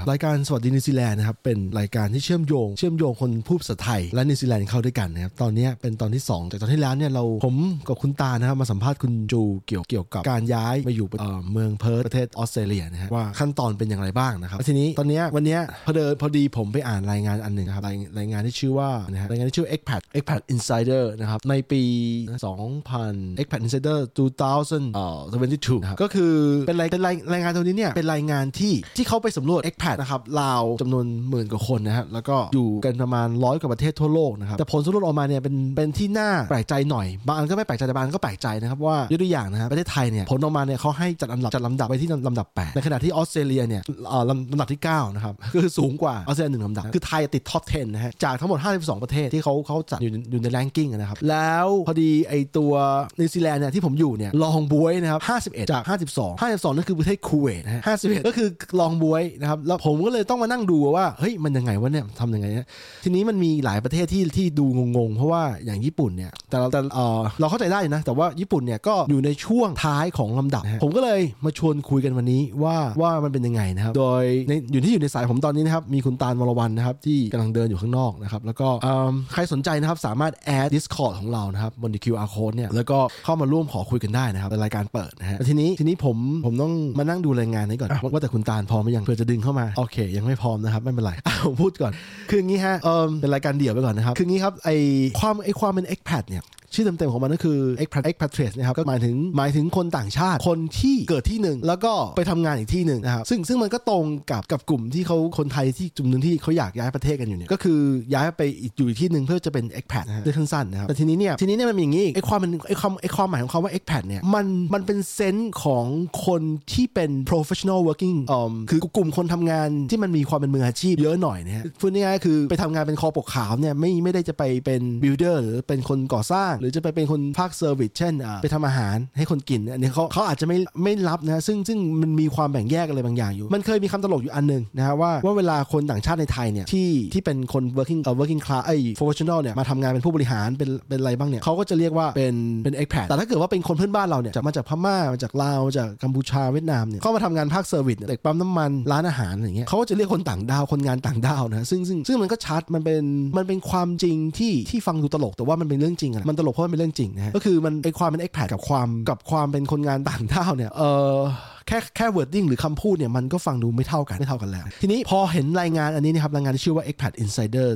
นะครับรายการสวัสดีนิวซีแลนด์นะครับเป็นรายการที่เชื่อมโยง เชื่อมโยงคนพูดภาษาไทยและนิวซีแลนด์เข้าด้วยกันนะครับตอนนี้เป็นตอนที่ 2 จากตอนที่แล้วเนี่ยเราผมกับคุณตานะครับมาสัมภาษณ์คุณจูเกี่ยวเกี่ยวกับการย้ายมาอยู่เมืองเพิร์ธประเทศออสเตรเลียนะฮะว่าขั้นตอนเป็นอย่างไรบ้างนะครับทีนี้ตอนนี้วันนี้พอเดินพอดีผมไปอ่านรายงานอันหนึ่งครับรายรายงานที่ชื่อว่านะฮะรายงานที่ชื่อ expat expat insider นะครับในปี 2000 expat insider 2022นะครับก็คือเป็นรายเป็นรายรายงานตัวนี้เนี่ยเป็นรายงานที่ที่เขาไปสำรวจ expat นะครับลาวจำนวนหมื่นกว่าคนนะฮะแล้วก็อยู่กันประมาณร้อยกว่าประเทศทั่วโลกนะครับแต่ผลสำรวจออกมาเนี่ยเป็นเป็นที่น่าแปลกใจหน่อย บางอันก็ไม่แปลกใจแต่บางอันก็แปลกใจนะครับว่ายกตัวอย่างนะฮะประเทศไทยเนี่ยผลออกมาเนี่ยเขาให้จัดลำดับจัดลำดับไปที่ลำดับ 8 ในขณะที่ออสเตรเลียเนี่ยอ่อลำดับที่9นะครับคือสูงกว่าออสเตรเลียหนึ่งลำดับคือไทยติดท็อป 10 นะฮะจากทั้งหมด 52 ประเทศที่เขาเขาจัดอยู่ในอยู่ในแรงกิ้งนะครับแล้วพอดีไอตัวนิวซีแลนด์เนี่ยที่ผมอยู่เนี่ยลองบวยนะครับ51 จาก 52 52นั่นคือประเทศคูเวตนะฮะ51 ก็คือลองบวยนะครับแล้วผมก็เลยต้องมานั่งดูว่าเฮ้ยมันยังไงวะเนี่ยทำยังไงเนี่ยทีนี้มันมีหลายประเทศที่ที่ดูงงๆ เพราะว่าอย่างญี่ปุ่นเนี่ยแต่เราแต่เออเราเข้าใจได้นะ แต่ว่าญี่ปุ่นเนี่ยก็อยู่ในช่วงท้ายของลำดับนะฮะผมก็เลยมาชวนคุยกันวันนี้ว่าว่ามันเป็นยังไงนะครับ โดยในอยู่ที่อยู่ในสายผมตอนนี้นะครับมีคุณตาลวรวันนะครับที่กำลังเดินอยู่ข้างนอกนะครับแล้วก็เอิ่มใครสนใจนะครับสามารถแอด Discord ของเรานะครับบน QR code เนี่ยแล้วก็เข้ามาร่วมขอคุยกันได้นะครับในรายการเปิดนะฮะแล้วทีนี้ทีนี้ผมผมต้องมานั่งดูรายงานนี้ก่อนว่าว่าแต่คุณตาลพร้อมหรือยังเพื่อจะดึงเข้ามาโอเค ยังไม่พร้อมนะครับ ไม่เป็นไรอะผมพูดก่อน คืองี้ฮะเออเป็นรายการเดี่ยวไปก่อนนะครับ คืองี้ครับไอความไอความเป็น expat เนี่ย ชื่อเต็มๆของมันก็คือ expatriate นะครับก็หมายถึงหมายถึงคนต่างชาติคนที่เกิดที่หนึ่งแล้วก็ไปทำงานอีกที่หนึ่งนะครับซึ่งซึ่งมันก็ตรงกับกับกลุ่มที่เขาคนไทยที่กลุ่มนึงที่เขาอยากย้ายประเทศกันอยู่เนี่ยก็คือย้ายไปอยู่อีกที่หนึ่งเพื่อจะเป็น expat นะฮะเรื่องสั้นๆนะครับแต่ทีนี้เนี่ยทีนี้เนี่ยมันมีอย่างนี้ไอ้ความมันไอ้ความไอ้ความหมายของคำว่า expat เนี่ยมันมันเป็น sense ของคนที่เป็น professional working อ่อคือกลุ่มคนทำงานที่มันมีความเป็นมืออาชีพเยอะหน่อยนะฮะพูดง่ายๆคือไปทำงานเป็นคอปกขาวเนี่ยไม่ไม่ได้จะไปเป็น builder หรือเป็นคนก่อสร้างหรือจะไปเป็นคนภาค service เช่นไปทำอาหารให้คนกินอันนี้เขาเขาอาจจะไม่ไม่รับนะซึ่งซึ่งมันมีความแบ่งแยกอะไรบางอย่างอยู่ มันเคยมีคำตลกอยู่อันหนึงนะฮะว่าว่าเวลาคนต่างชาติในไทยเนี่ยที่ที่เป็นคน working เอ่อ working class ไอ้ professional เนี่ยมาทำงานเป็นผู้บริหารเป็นเป็นอะไรบ้างเนี่ยเขาก็จะเรียกว่าเป็นเป็น expat แต่ถ้าเกิดว่าเป็นคนเพื่อนบ้านเราเนี่ยจากมาจากพม่ามาจากลาวจากกัมพูชาเวียดนามเนี่ยเข้ามาทำงานภาค service เนี่ยเด็กปั๊มน้ำมันร้านอาหารอย่างเงี้ยเขาก็จะเรียกคนต่างด้าวคนงานต่างด้าวนะซึ่งซึ่งซึ่งมันก็ชัดมันเป็นมันเป็นความจริงที่ที่ฟังดูตลกแต่ว่ามันเป็นเรื่องจริงอะมันตลกเพราะมันเป็นเรื่องจริงนะฮะก็คือมันไอความเป็น expat กับความกับความเป็นคนงานต่างด้าวเนี่ยเออ แค่แค่ wording หรือคำพูดเนี่ยมันก็ฟังดูไม่เท่ากันไม่เท่ากันแล้ว ทีนี้พอเห็นรายงานอันนี้นะครับรายงานที่ชื่อว่า expat insider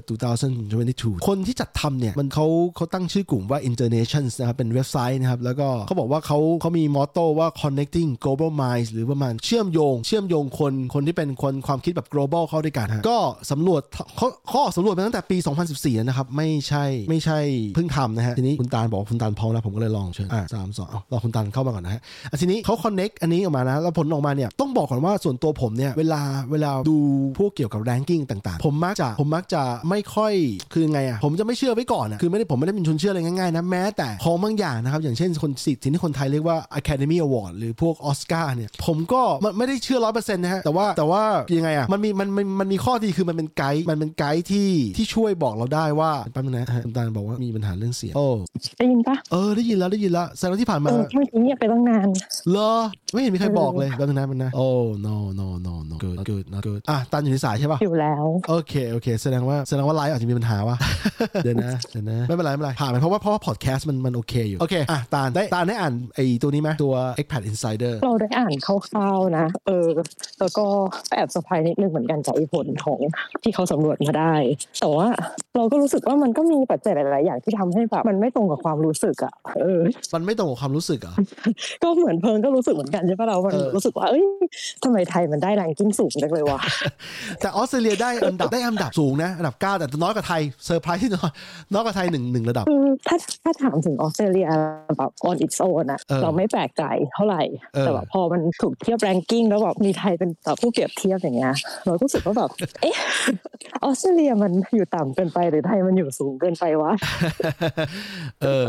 2022 คนที่จัดทำเนี่ยมันเขาเขาตั้งชื่อกลุ่มว่า internations นะครับเป็นเว็บไซต์นะครับแล้วก็เขาบอกว่าเขาเขามีมอตโต้ว่า connecting global minds หรือประมาณเชื่อมโยง เชื่อมโยงคนคนที่เป็นคนความคิดแบบ global เข้าด้วยกันฮะก็สำรวจเขาเขาออกสำรวจมาตั้งแต่ปี 2014 นะครับ ไม่ใช่ไม่ใช่เพิ่งทำนะฮะทีนี้คุณตาลบอกคุณตาลพร้อมแล้วผมก็เลยลองเชิญอะสามสองเอารอคุณตาลเข้ามาก่อนนะฮะอะทีนี้เขา connect อันนี้ออกมานะแล้วผลออกมาเนี่ยต้องบอกก่อนว่าส่วนตัวผมเนี่ยเวลาเวลาดูพวกเกี่ยวกับ ranking ต่างๆ ผมมักจะผมมักจะไม่ค่อยคือไงอะผมจะไม่เชื่อไว้ก่อนอะคือไม่ได้ผมไม่ได้เป็นชนเชื่ออะไรง่ายๆนะแม้แต่ของบางอย่างนะครับอย่างเช่นคนสิ่งที่คนไทยเรียกว่า Academy Award หรือพวกออสการ์เนี่ยผมก็มันไม่ได้เชื่อร้อยเปอร์เซ็นต์นะฮะแต่ว่าแต่ว่ายังไงอะมันมีมันมันมันมีข้อดีคือมันเป็นไกด์มันเป็นไกด์ที่ที่ช่วยบอกเราได้ว่าแป๊บนึงนะคุณตาลบอกว่ามีปัญหาเรื่องเสียงโอ้ได้ยินปะเออได้ยินแล้วได้ยินแล้วแสดงว่าที่ผ่านเอมาอเมื่อกี้เงียบไปตั้งนานเหรอไม่เห็นมีใครบอกเลยแป๊บนึงนะมันนะ โอ้ no no no no good good not good อะตาลอยู่ในสายใช่ป่ะอยู่แล้ว โอเค โอเค แสดงว่าแสดงว่าไลฟ์อาจจะมีปัญหาวะเดี๋ยวนะเดี๋ยวนะ ไม่เป็นไร ไม่เป็นไร ผ่านไปเพราะว่าเพราะว่าพอดแคสต์มันมันโอเคอยู่ โอเค อะตาลได้ตาลได้อ่านไอ้ตัวนี้ไหมตัว expat insider เราได้อ่านคร่าวๆนะ เออ แล้วก็แอบเซอร์ไพรส์นิดนึงเหมือนกันจากไอ้ผลของที่เขาสำรวจมาได้แต่ว่าเราก็รู้สึกว่ามันก็มีปัจจัยหลาย ๆ อย่างที่ทำให้แบบมันไม่ตรงกับความรู้สึกอะเออ มันไม่ตรงกับความรู้สึกเหรอก็เหมือนเพิงก็รู้สึกเหมือนกันใช่ปะเรา มันเออรู้สึกว่าเอ้ยทำไมไทยมันได้ ranking สูงจังเลยวะแต่ออสเตรเลียได้อันดับได้อันดับสูงนะอันดับ9แต่น้อยกว่าไทยเซอร์ไพรส์ที่น้อยน้อยกว่าไทยหนึ่งหนึ่งระดับคือถ้าถ้าถามถึงออสเตรเลียแบบ on its own อะเออเราไม่แปลกใจเท่าไหร่เออแต่แบบพอมันถูกเทียบ ranking แล้วแบบมีไทยเป็นแบบผู้เปรียบเทียบอย่างเงี้ยเราก็รู้สึกว่าแบบเอ๊ะออสเตรเลียมันอยู่ต่ำเกินไปหรือไทยมันอยู่สูงเกินไปวะเออ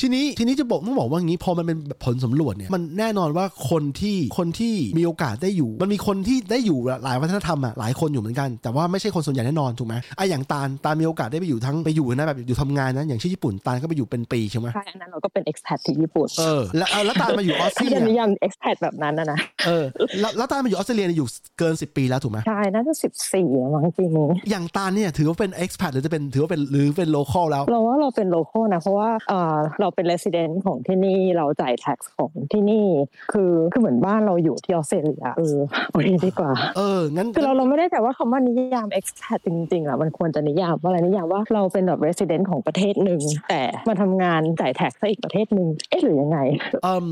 ทีนี้ทีนี้จะบอกต้องบอกว่างี้พอมันเป็นผลสำรวจเนี่ยมันแน่นอนว่าคนที่คนที่มีโอกาสได้อยู่ มันมีคนที่ได้อยู่หลายวัฒนธรรมอะหลายคนอยู่เหมือนกัน แต่ว่าไม่ใช่คนส่วนใหญ่แน่นอนถูกไหมไอ้อย่างตาลตาลมีโอกาสได้ไปอยู่ทั้งไปอยู่นะแบบอยู่ทำงานนะอย่างที่ญี่ปุ่นตาลก็ไปอยู่เป็นปีใช่ไหมใช่อันนั้นเราก็เป็น expat ที่ญี่ปุ่นเออแล้วเอาแล้วตาลมาอยู่ออสเตรที่เลีจะนิยยาม expat แบบนั้นนะนะเออแล้วแล้วตาลมาอยู่ออสเตรเลียเนี่ยอยู่เกิน 10 ปีแล้วถูกไหมใช่น่าจะสิบสี่มั้งปีนี้อย่างตาลเนี่ยถือว่าเป็น expat หรือจะเป็นถือว่าเป็นหรือเป็น local แล้ว เราว่าเราเป็นโลคอลนะเพราะว่าเออเราเป็น resident ของที่นี่เราจ่าย tax ของที่นี่คือคือเหมือนบ้านเราอยู่ที่ออสเตรเลียเออเอาอย่างนี้ดีกว่า เอองั้นคือเราเราไม่ได้แต่ว่าคำว่านิยาม expat จริงๆอะมันควรจะนิยามว่าอะไรนิยามว่าเราเป็นแบบ resident ของประเทศหนึ่งแต่มาทำงานจ่าย tax ซะอีกประเทศหนึ่งเอ๊ะหรือยังไงเออ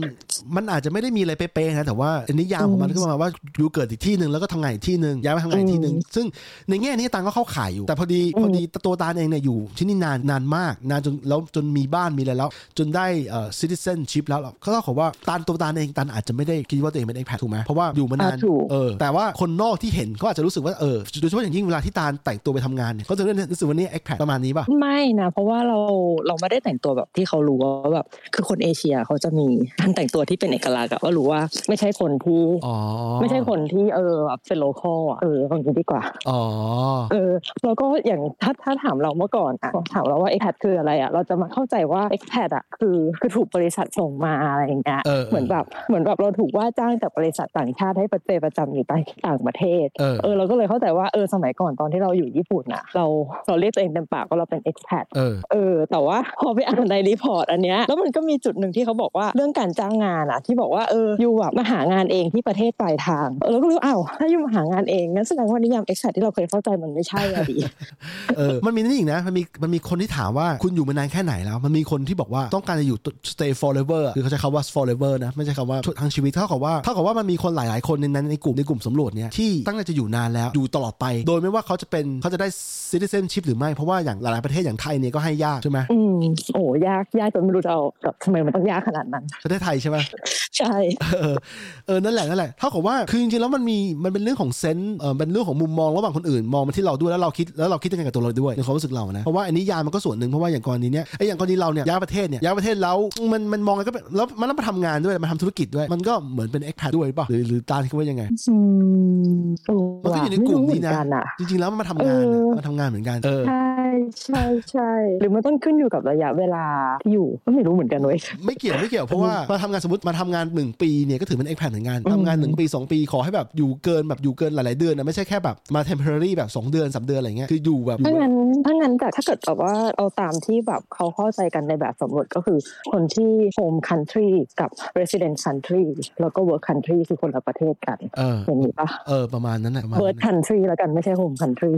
มันอาจจะไม่ได้มีอะไรเป๊ะๆนะแต่ว่านิยามของมันก็ประมาณว่าอยู่เกิดอีกที่หนึ่งแล้วก็ทำงานอีกที่หนึ่งย้ายมาทำงานอีกที่หนึ่งซึ่งในแง่นี้ตาลก็เข้าข่ายอยู่ แต่พอดีพอดีตัวตาลเองเนี่ยอยู่ที่นี่นานนานมากนานจนแล้วจนมีบ้านมีอะไรแล้ว จนได้เอ่อ citizenship แล้วก็เท่ากับว่าตาลตัวตาลเองตาลอาจจะไม่ได้คิดว่าตัวเองเป็น expat ถูกไหมเพราะว่าอยู่มานานอ่าถูกเออแต่ว่าคนนอกที่เห็นเขาอาจจะรู้สึกว่าเออโดยเฉพาะอย่างยิ่งเวลาที่ตาลแต่งตัวไปทำงานเนี่ยเขาจะรู้สึกว่านี่ expat ประมาณนี้ป่ะไม่นะเพราะว่าเราเราไม่ได้แต่งตัวแบบที่เขารู้ว่าแบบคือคนเอเชียเขาจะมีการแต่งตัวที่เป็นเอกลักษณ์อะว่ารู้ว่าไม่ใช่คนที่อ๋อไม่ใช่คนที่เออแบบเป็น local อะเออเอางี้ดีกว่าอ๋อเออแล้วก็อย่างถ้าถ้าถามเราเมื่อก่อนอะถามเราว่า expat คืออะไรอะเราจะมาเข้าใจว่า expat อะคือคือถูกบริษัทส่งมาอะไรอย่างเงี้ยเออเหมือนแบบเหมือนแบบเราถูกว่าจ้างจากบริษัทต่างชาติให้ไปเป็นประจำอยู่ต่างประเทศเออเออเราก็เลยเข้าใจว่าเออสมัยก่อนตอนที่เราอยู่ญี่ปุ่นอะเราเราเรียกตัวเองเต็มปากว่าเราเป็น expat เออเออ แต่ว่าพอไปอ่านใน report อันเนี้ยแล้วมันก็มีจุดหนึ่งที่เขาบอกว่าเรื่องการจ้างงานอะที่บอกว่าเออ you แบบมาหางานเองที่ประเทศปลายทางเออเราก็รู้อ้าวถ้า you มาหางานเองงั้นแสดงว่านิยาม expat ที่เราเคยเข้าใจมันไม่ใช่อะดิเออมันมีนี่อีกนะมันมีมันมีคนที่ถามว่าคุณอยู่มานานแค่ไหนแล้ว มันมีคนที่บอกว่าต้องการจะอยู่ stay forever อะคือเขาใช้คำว่า forever นะไม่ใช่คำว่าทั้งชีวิตเท่ากับว่าเท่ากับว่ามันมีคนหลาย ๆ คนในนั้นในกลุ่มในกลุ่มสำรวจเนี่ยที่ตั้งใจจะอยู่นานแล้วอยู่ตลอดไป โดยไม่ว่าเขาจะเป็นเขาจะได้ citizenship หรือไม่เพราะว่าอย่างหลาย ๆ ประเทศอย่างไทยเนี่ยก็ให้ยากใช่ไหมอืมโอ้ยากยากจนไม่รู้จะเอาแบบทำไมมันต้องยากขนาดนั้นประเทศไทยใช่ไหมใช่เออเออนั่นแหละนั่นแหละเท่ากับว่าคือจริง ๆ แล้วมันมีมันเป็นเรื่องของเซนส์เออเป็นเรื่องของมุมมองระหว่างคนอื่นมองมาที่เราด้วยแล้วเราคิดแล้วเราคิดยังไงกับตัวเราด้วยในความรู้สึกเรานะเพราะว่าอันนี้ยามมันก็ส่วนหนึ่งเพราะว่าอย่างกรณีเนี้ยไอ้อย่างกรณีเราเนี่ยย้ายประเทศเนี่ยย้ายประเทศแล้วมันมันมองกันก็เป็นแล้วมันต้องมาทำงานด้วยมาทำธุรกิจด้วยมันก็เหมือนเป็น expat ด้วยป่ะหรือหรือตาลคิดว่ายังไงอืมโอ้มันก็ว่ะอยู่ในไม่กลุ่มรู้เหมืนี้อนนะกันอะจริงๆแล้วมันมาทำงานนะเออมาทำงานเหมือนกันเออใช่ใช่ใช่หรือมันต้องขึ้นอยู่กับระยะเวลาที่อยู่ก็ไม่รู้เหมือนกันเว้ยไม่เกี่ยวไม่เกี่ยวเพราะว่ามาทำงานสมมติมาทำงานหนึ่งปีเนี่ยก็ถือเป็น expat เหมือนกันทำงานหนึ่งปีสองปีขอให้แบบอยู่เกินแบบอยู่เกินหลายๆเดือนนะไม่ใช่แค่แบบมา temporary แบบสองเดือนสามเดือนอะไรเงี้ยคืออยู่แบบอยู่ถ้าแบบงั้นถ้างั้นแต่ถ้าเกิดแบบว่าเอาตามที่แบบเขาเข้าใจกันในแบบสำรวจก็คือคนที่ home country กับ resident country แล้วก็ work country คือคนละประเทศกันเอออย่างนี้ปะเออประมาณนั้นแหละประมาณนั้น birth น่ะ country แล้วกันไม่ใช่ home country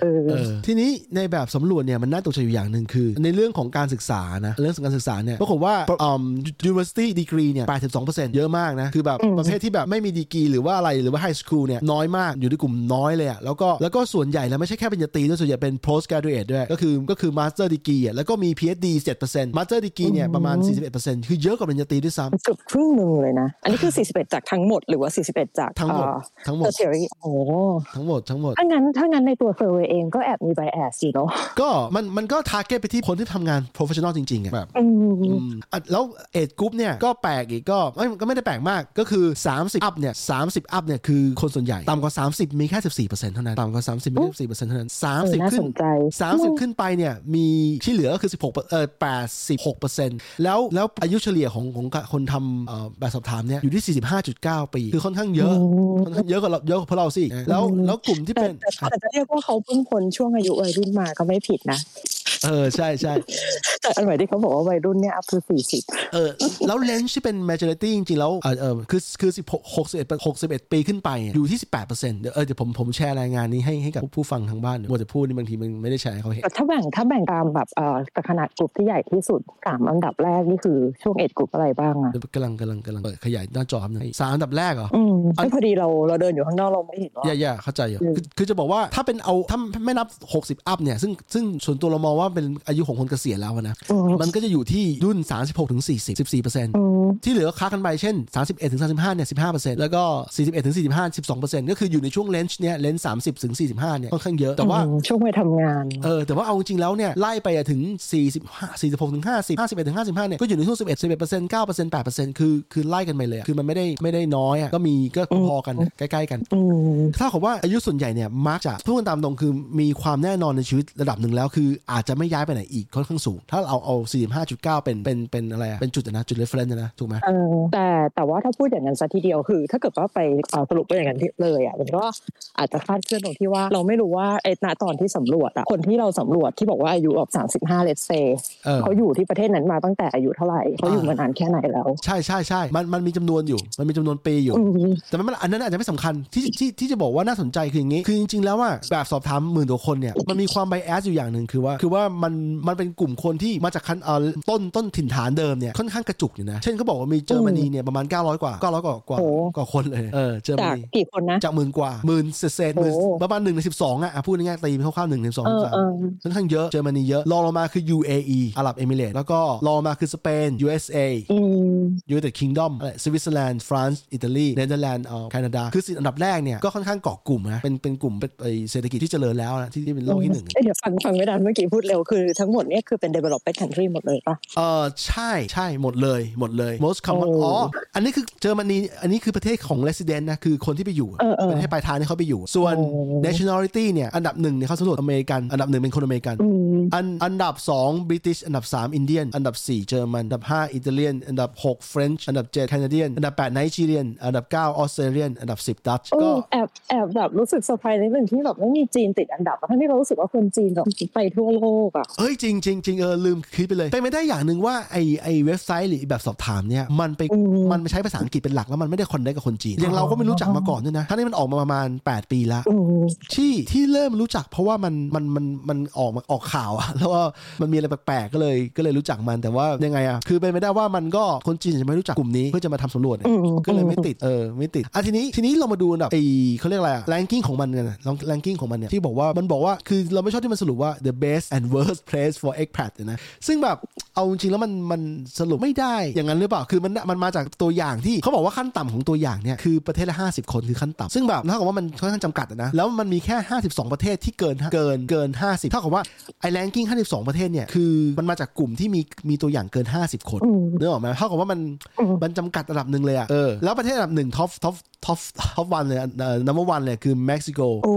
เออเออทีนี้ในแบบสำรวจเนี่ยมันน่าตกใจอยู่อย่างหนึ่งคือ ในเรื่องของการศึกษานะเรื่องของการศึกษาเนี่ยปรากฏว่าอืม university degree เนี่ย82%เยอะมากนะ คือแบบอืมประเภทที่แบบไม่มีดีกรีหรือว่าอะไรหรือว่า high school เนี่ยน้อยมากอยู่ในกลุ่มน้อยเลยอะแล้วก็แล้วก็ส่วนใหญ่แล้วไม่ใช่แค่ปริญญาตรีด้วยส่วนใหญ่เป็น postgraduate ด้วยก็คือก็คือ master degree อะแล้วก็มี PhD 7% master degree เนี่ยประมาณ 41%คือเยอะกว่าปริญญาตรีด้วยซ้ำเกือบครึ่งหนึ่งเลยนะ อันนี้คือ 41 จากทั้งหมดหรือว่า 41 จากทั้งหมดเอ่อทั้งหมด tertiary โอ้ทั้งหมดทั้งหมดถ้างั้นถ้างั้นในตัว survey เองก็แอบมี bias สิเนาะก็มันมันก็ target ไปที่คนที่ทำงาน professional จริงๆอะแบบอืมอืมอะแล้ว age group เนี่ยก็แปลกอีกก็ไม่ก็ไม่ได้แปลกมากก็คือ 30 up เนี่ย30 อัพเนี่ยคือคนส่วนใหญ่ต่ำกว่า 30 มีแค่ 14%เท่านั้นต่ำกว่า 30มีแค่14%เท่านั้นเออ30น่าสนใจขึ้น30 ขึ้นไปเนี่ยมีที่เหลือก็คือ 16เอ่อ86%แล้วแล้วอายุเฉลี่ยของของคนทำเอ่อแบบสอบถามเนี่ยอยู่ที่ 45.9 ปี คือค่อนข้างเยอะอืมค่อนข้างเยอะกว่าเราเยอะกว่าพวกเราสิแล้วแล้วกลุ่มที่แต่เป็นแต่แต่จะเรียกว่าเขาเพิ่งพ้นช่วงอายุวัยรุ่นมาก็ไม่ผิดนะ เออใช่ใช่แต่อันใหม่ที่เขาบอกว่าวัยรุ่นเนี่ยอัพคือสี่สิบเออแล้วเลนส์ที่เป็น majority จริงๆ แล้วเออเออคือคือ16 61 61ปีขึ้นไปอะอยู่ที่18%เดี๋ยวเออเดี๋ยวผมผมแชร์รายงานนี้ให้ให้กับผู้ฟังทางบ้านมัวแต่พูดนี่บางทีมันไม่ได้แชร์ให้เขาเห็นแต่ถ้าแบ่งถ้าแบ่งตามแบบเอ่อแต่ขนาดกลุ่มที่ใหญ่ที่สุดสามอันดับแรกนี่คือช่วงเอ็ดกลุ่มอะไรบ้างอะเดี๋ยวกำลังกำลังกำลังเปิดขยายหน้าจอครับหนอยสามอันดับแรกเหรออืมอันไม่พอดีเราเราเดินอยู่ข้างนอกเราไม่เห็นว่าอย่าอย่าเข้าใจอยู่อืมคือคือจะบอกว่าถ้าเป็นเอาถ้าไม่นับ 60 อัพเนี่ยซึ่งซึ่งส่วนตัวเรามองว่าเป็นอายุของคนเกษียณแล้วอะนะอืมมันก็จะอยู่ที่รุ่น 36ถึง40 14เปอร์เซ็นต์อืมที่เหลือค้ากันไปเช่น 31ถึง35เนี่ย15เปอร์เซ็นต์แล้วก็ 41ถึง45 12เปอร์เซ็นต์ก็คืออยู่ในช่วง range เนี่ย range 30ถึง45เนี่ยค่อนข้างเยอะแต่ว่าอืมช่วงวัยทำงานเออแต่ว่าเอาจริงๆแล้วเนี่ยไล่ไปอะถึง45 46ถึง50 51ถึง55เนี่ยก็อยู่ในช่วง11 11เปอร์เซ็นต์9เปอร์เซ็นต์8เปอร์เซ็นต์คือคือไล่กันไปเลยอะคือมันไม่ได้ไม่ได้น้อยอะก็มีก็พอกันอะใกล้ๆกันอืมถ้ากับว่าอายุส่วนใหญ่เนี่ยมักจะพูดกันตามตรงคือมีความแน่นอนในชีวิตระดับหนึ่งแล้วคืออาจจะไม่ย้ายไปไหนอีกค่อนข้างสูง ถ้าเราเอา 45.9 เป็นเป็นเป็นอะไรอะเป็นจุดอะนะจุด reference อะนะถูกไหมเออแต่แต่ว่าถ้าพูดอย่างนั้นซะทีเดียวคือ ถ้าเกิดว่าไปเอ่อสรุปไปอย่างนั้นเลยอะมันก็อาจจะคลาดเคลื่อนตรงที่ว่าเราไม่รู้ว่าไอ้ณตอนที่สำรวจอะคนที่เราสำรวจที่บอกว่าอายุแบบสามสิบห้า let's say เออเขาอยู่ที่ประเทศนั้นมาตั้งแต่อายุเท่าไหร่เขาอยู่มานานแค่ไหนแล้ว ใช่ใช่ใช่มันมันมีจำนวนอยู่ มันมีจำนวนปีอยู่อืมแต่มันอันนั้นอาจจะไม่สำคัญที่ที่ที่จะบอกว่าน่าสนใจคืออย่างนี้ คือจริงๆแล้วว่าแบบสอบถามหมื่นกว่าคนเนี่ยมันมีความ bias อยู่อย่างหนึ่งคือว่าคือว่ามันมันเป็นกลุ่มคนที่มาจากคันเอ่อต้นต้นถิ่นฐานเดิมเนี่ยค่อนข้างกระจุกอยู่นะ เช่นเขาบอกว่ามีเยอรมนีเนี่ยประมาณ 900 กว่า 900 กว่ากว่าโอ้กว่าคนเลยเออเยอรมนีจากกี่คนนะจากหมื่นกว่าหมื่นเศษๆหมื่นโอ้ประมาณหนึ่งในสิบสองอะพูดง่ายๆตีเป็นคร่าวๆหนึ่งในสิบสองเออสามเออค่อนข้างเยอะเยอรมนีเยอะรองลงมาคือ UAE อาหรับเอมิเรตส์แล้วก็รองลงมาคือสเปน USA อืม United Kingdom อะไรสวิตเซอร์แลนด์ฟรานซ์อิตาลีเนเธอร์แลนด์เอ่อแคนาดาคือสิบอันดับแรกเนี่ยก็ค่อนข้างเกาะกลุ่มนะเป็นเป็นกลุ่มเป็นไอ้เศรษฐกิจที่เจริญแล้วนะที่ที่เป็นโลกที่หนึ่งเอ้ยเดี๋ยวฟังฟังไม่ได้เมื่อกี้พูดเร็วคือทั้งหมดเนี่ยคือเป็น developed country หมดเลยปะเออใช่ใช่หมดเลยหมดเลย most common โอ้อ๋ออันนี้คือเยอรมนีอันนี้คือประเทศของ resident นะ คือคนที่ไปอยู่เออเออประเทศปลายทางที่เขาไปอยู่ ส่วนโอ้ nationality เนี่ย อันดับหนึ่งเนี่ยเขาสำรวจอเมริกัน อันดับหนึ่งเป็นคนอเมริกันอืมอันอันดับ2 British อันดับ3 Indian อันดับ4เยอรมันอันดับ5อิตาเลียนอันดับ6 French อันดับ7 Canadian อันดับ8 Nigerian อันดับ9 Australian อันดับ10 Dutch เอก็อแอบแอบแบบรู้สึกเซอร์ไพรส์นิดนึงที่แบบไม่มีจีนติดอันดับอะทั้งที่เรารู้สึกว่าคนจีนแบบไปทั่วโลกอะเอ้ยจริงจริงจริงเออลืมคิดไปเลยเป็นไปได้อย่างหนึ่งว่าไอ้ไอ้เว็บไซต์หรือแบบสอบถามเนี่ยมันไปอืมมันใช้ภาษาอังกฤษเป็นหลักแล้วมันไม่ได้ connect กับคนจีนอย่างเราก็ไม่รู้จักมาก่อนด้วยนะทั้งนี้มันออกมาประมาณ 8 ปีละอืมที่ที่เริ่มรู้จักเพราะว่ามันมันมันมันออกมาออกข่าวอะแล้วว่ามันมีอะไรแปลกๆก็เลยก็เลยรู้จักมันแต่ว่ายังไงอะคือเป็นไปได้ว่ามันก็คนจีนจะไม่รู้จักกลุ่มนี้เพื่อจะมาทำสำรวจเนี่ยอืมก็เลยไม่ติดเออไม่ติดอะทีนี้ทีนี้เรามาดูอันดับไอ้เขาเรียกอะไรอะ ranking ของมันกันนะลอง ranking ของมันเนี่ยที่บอกว่ามันบอกว่าคือเราไม่ชอบที่มันสรุปว่า the best and worst place for expat เนี่ยนะซึ่งแบบเอาจริงๆแล้วมันมันสรุปไม่ได้อย่างนั้นหรือเปล่าคือมันมันมาจากตัวอย่างที่เขาบอกว่าขั้นต่ำของตัวอย่างเนี่ยคือประเทศละ50 คนคือขั้นต่ำซึ่งแบบเท่ากับว่ามันค่อนข้างจำกัดอะนะแล้วมันมีแค่ 52 ประเทศที่เกินเกินเกิน 50เท่ากับว่าไอ้ ranking 52 ประเทศเนี่ยคือมันมาจากกลุ่มที่มีมีตัวอย่างเกิน 50 คนอืมนึกออกไหมเท่ากับว่ามันอืมมันจำกัดระดับหนึ่งเลยอะเออแล้วประเทศระดับหนึ่ง top top top top one เลยเอ่อ number one เลยคือเม็กซิโกโอ้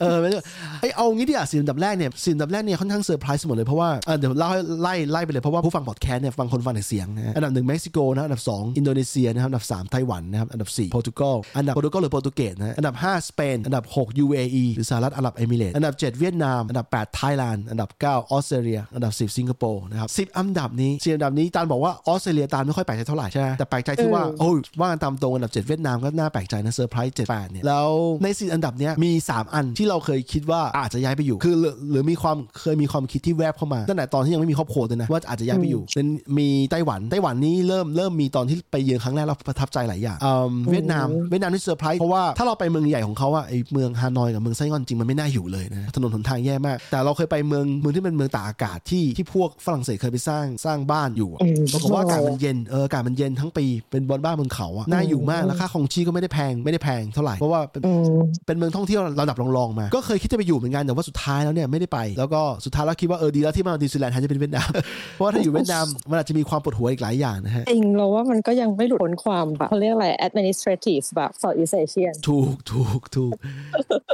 เออไม่ใช่ไอเอางี้ดิอะสี่อันดับแรกเนี่ยสี่อันดับแรกเนี่ยค่อนข้างเซอร์ไพรส์หมดเลยเพราะว่าเออเดี๋ยวเล่าให้ไล่ไล่ไปเลยเพราะว่าผู้ฟังพอดแคสต์เนี่ยฟังคนฟังแต่เสียงนะฮะอันดับหนึ่งเม็กซิโกนะอันดับสองอินโดนีเซียนะครับอันดับสามไต้หวันนะครับอันดับสี่โปรตุเกสอันดับโปรตุเกสหรือโปรตุเกสนะฮะอันดับห้าสเปนอันดับหก UAE หรือสหรัฐอาหรับเอมิเรตส์อันดับเจ็ดเวียดนามอันดับแปดไทยแลนด์อันดับเก้าออสเตรเลียอันดับสิบสิงคโปร์นะครับสิบอันดับนี้สิบอันดับนี้ตาลบอกว่าออสเตรเลียตาลไม่ค่อยแปลกใจเท่าไหร่ใช่ไหมแต่แปลกใจที่ว่าโอ้ยว่ากันตามตรงอันดับ7เวียดนามก็น่าแปลกใจนะเซอร์ไพรส์7 8เนี่ยแล้วในสี่อันดับเนี้ยมี 3 อันที่เราเคยคิดว่าอาจจะย้ายไปอยู่คือหรือหรือมีความเคยมีความคิดที่แวบเข้ามาตั้งแต่ตอนที่ยังไม่มีครอบครัวเลยนะว่าอาจจะย้ายไปอยู่เป็นมีไต้หวันไต้หวันนี่เริ่มเริ่มมีตอนที่ไปเยือนครั้งแรกเราประทับใจหลายอย่างอืมเวียดนามเวียดนามที่เซอร์ไพรส์เพราะว่าถ้าเราไปเมืองใหญ่ของเขาอะไอเมืองฮานอยกับเมืองไซงอนจริงมันไม่น่าอยู่เลยนะถนนหนทางแย่มาก แต่เราเคยไปเมืองเมืองที่เป็นเมืองตากอากาศที่ที่พวกฝรั่งเศสเคยไปสร้างสร้างบ้านอยู่อะอืมปรากฏว่าอากาศมันเย็นเอออากาศมันเย็นทั้งปีเป็นบนบ้านบนเขาอะน่าอยู่มากแล้วค่าครองชีพก็ไม่ได้แพงไม่ได้แพงเท่าไหร่เพราะว่าเป็นอืมเป็นเมืองท่องเที่ยวระดับรองๆมา ก็เคยคิดจะไปอยู่เหมือนกันแต่ว่าสุดท้ายแล้วเนี่ยไม่ได้ไป แล้วก็สุดท้ายแล้วคิดว่าเออดีแล้วที่มานิวซีแลนด์แทนที่จะเป็นเวียดนามเพราะว่าถ้าอยู่เวียดนามมันอาจจะมีความปวดหัวอีกหลายอย่างนะฮะจริงเราว่ามันก็ยังไม่หลุดพ้นความแบบเขาเรียกอะไร administrative แบบ Southeast Asian ถูกถูกถูก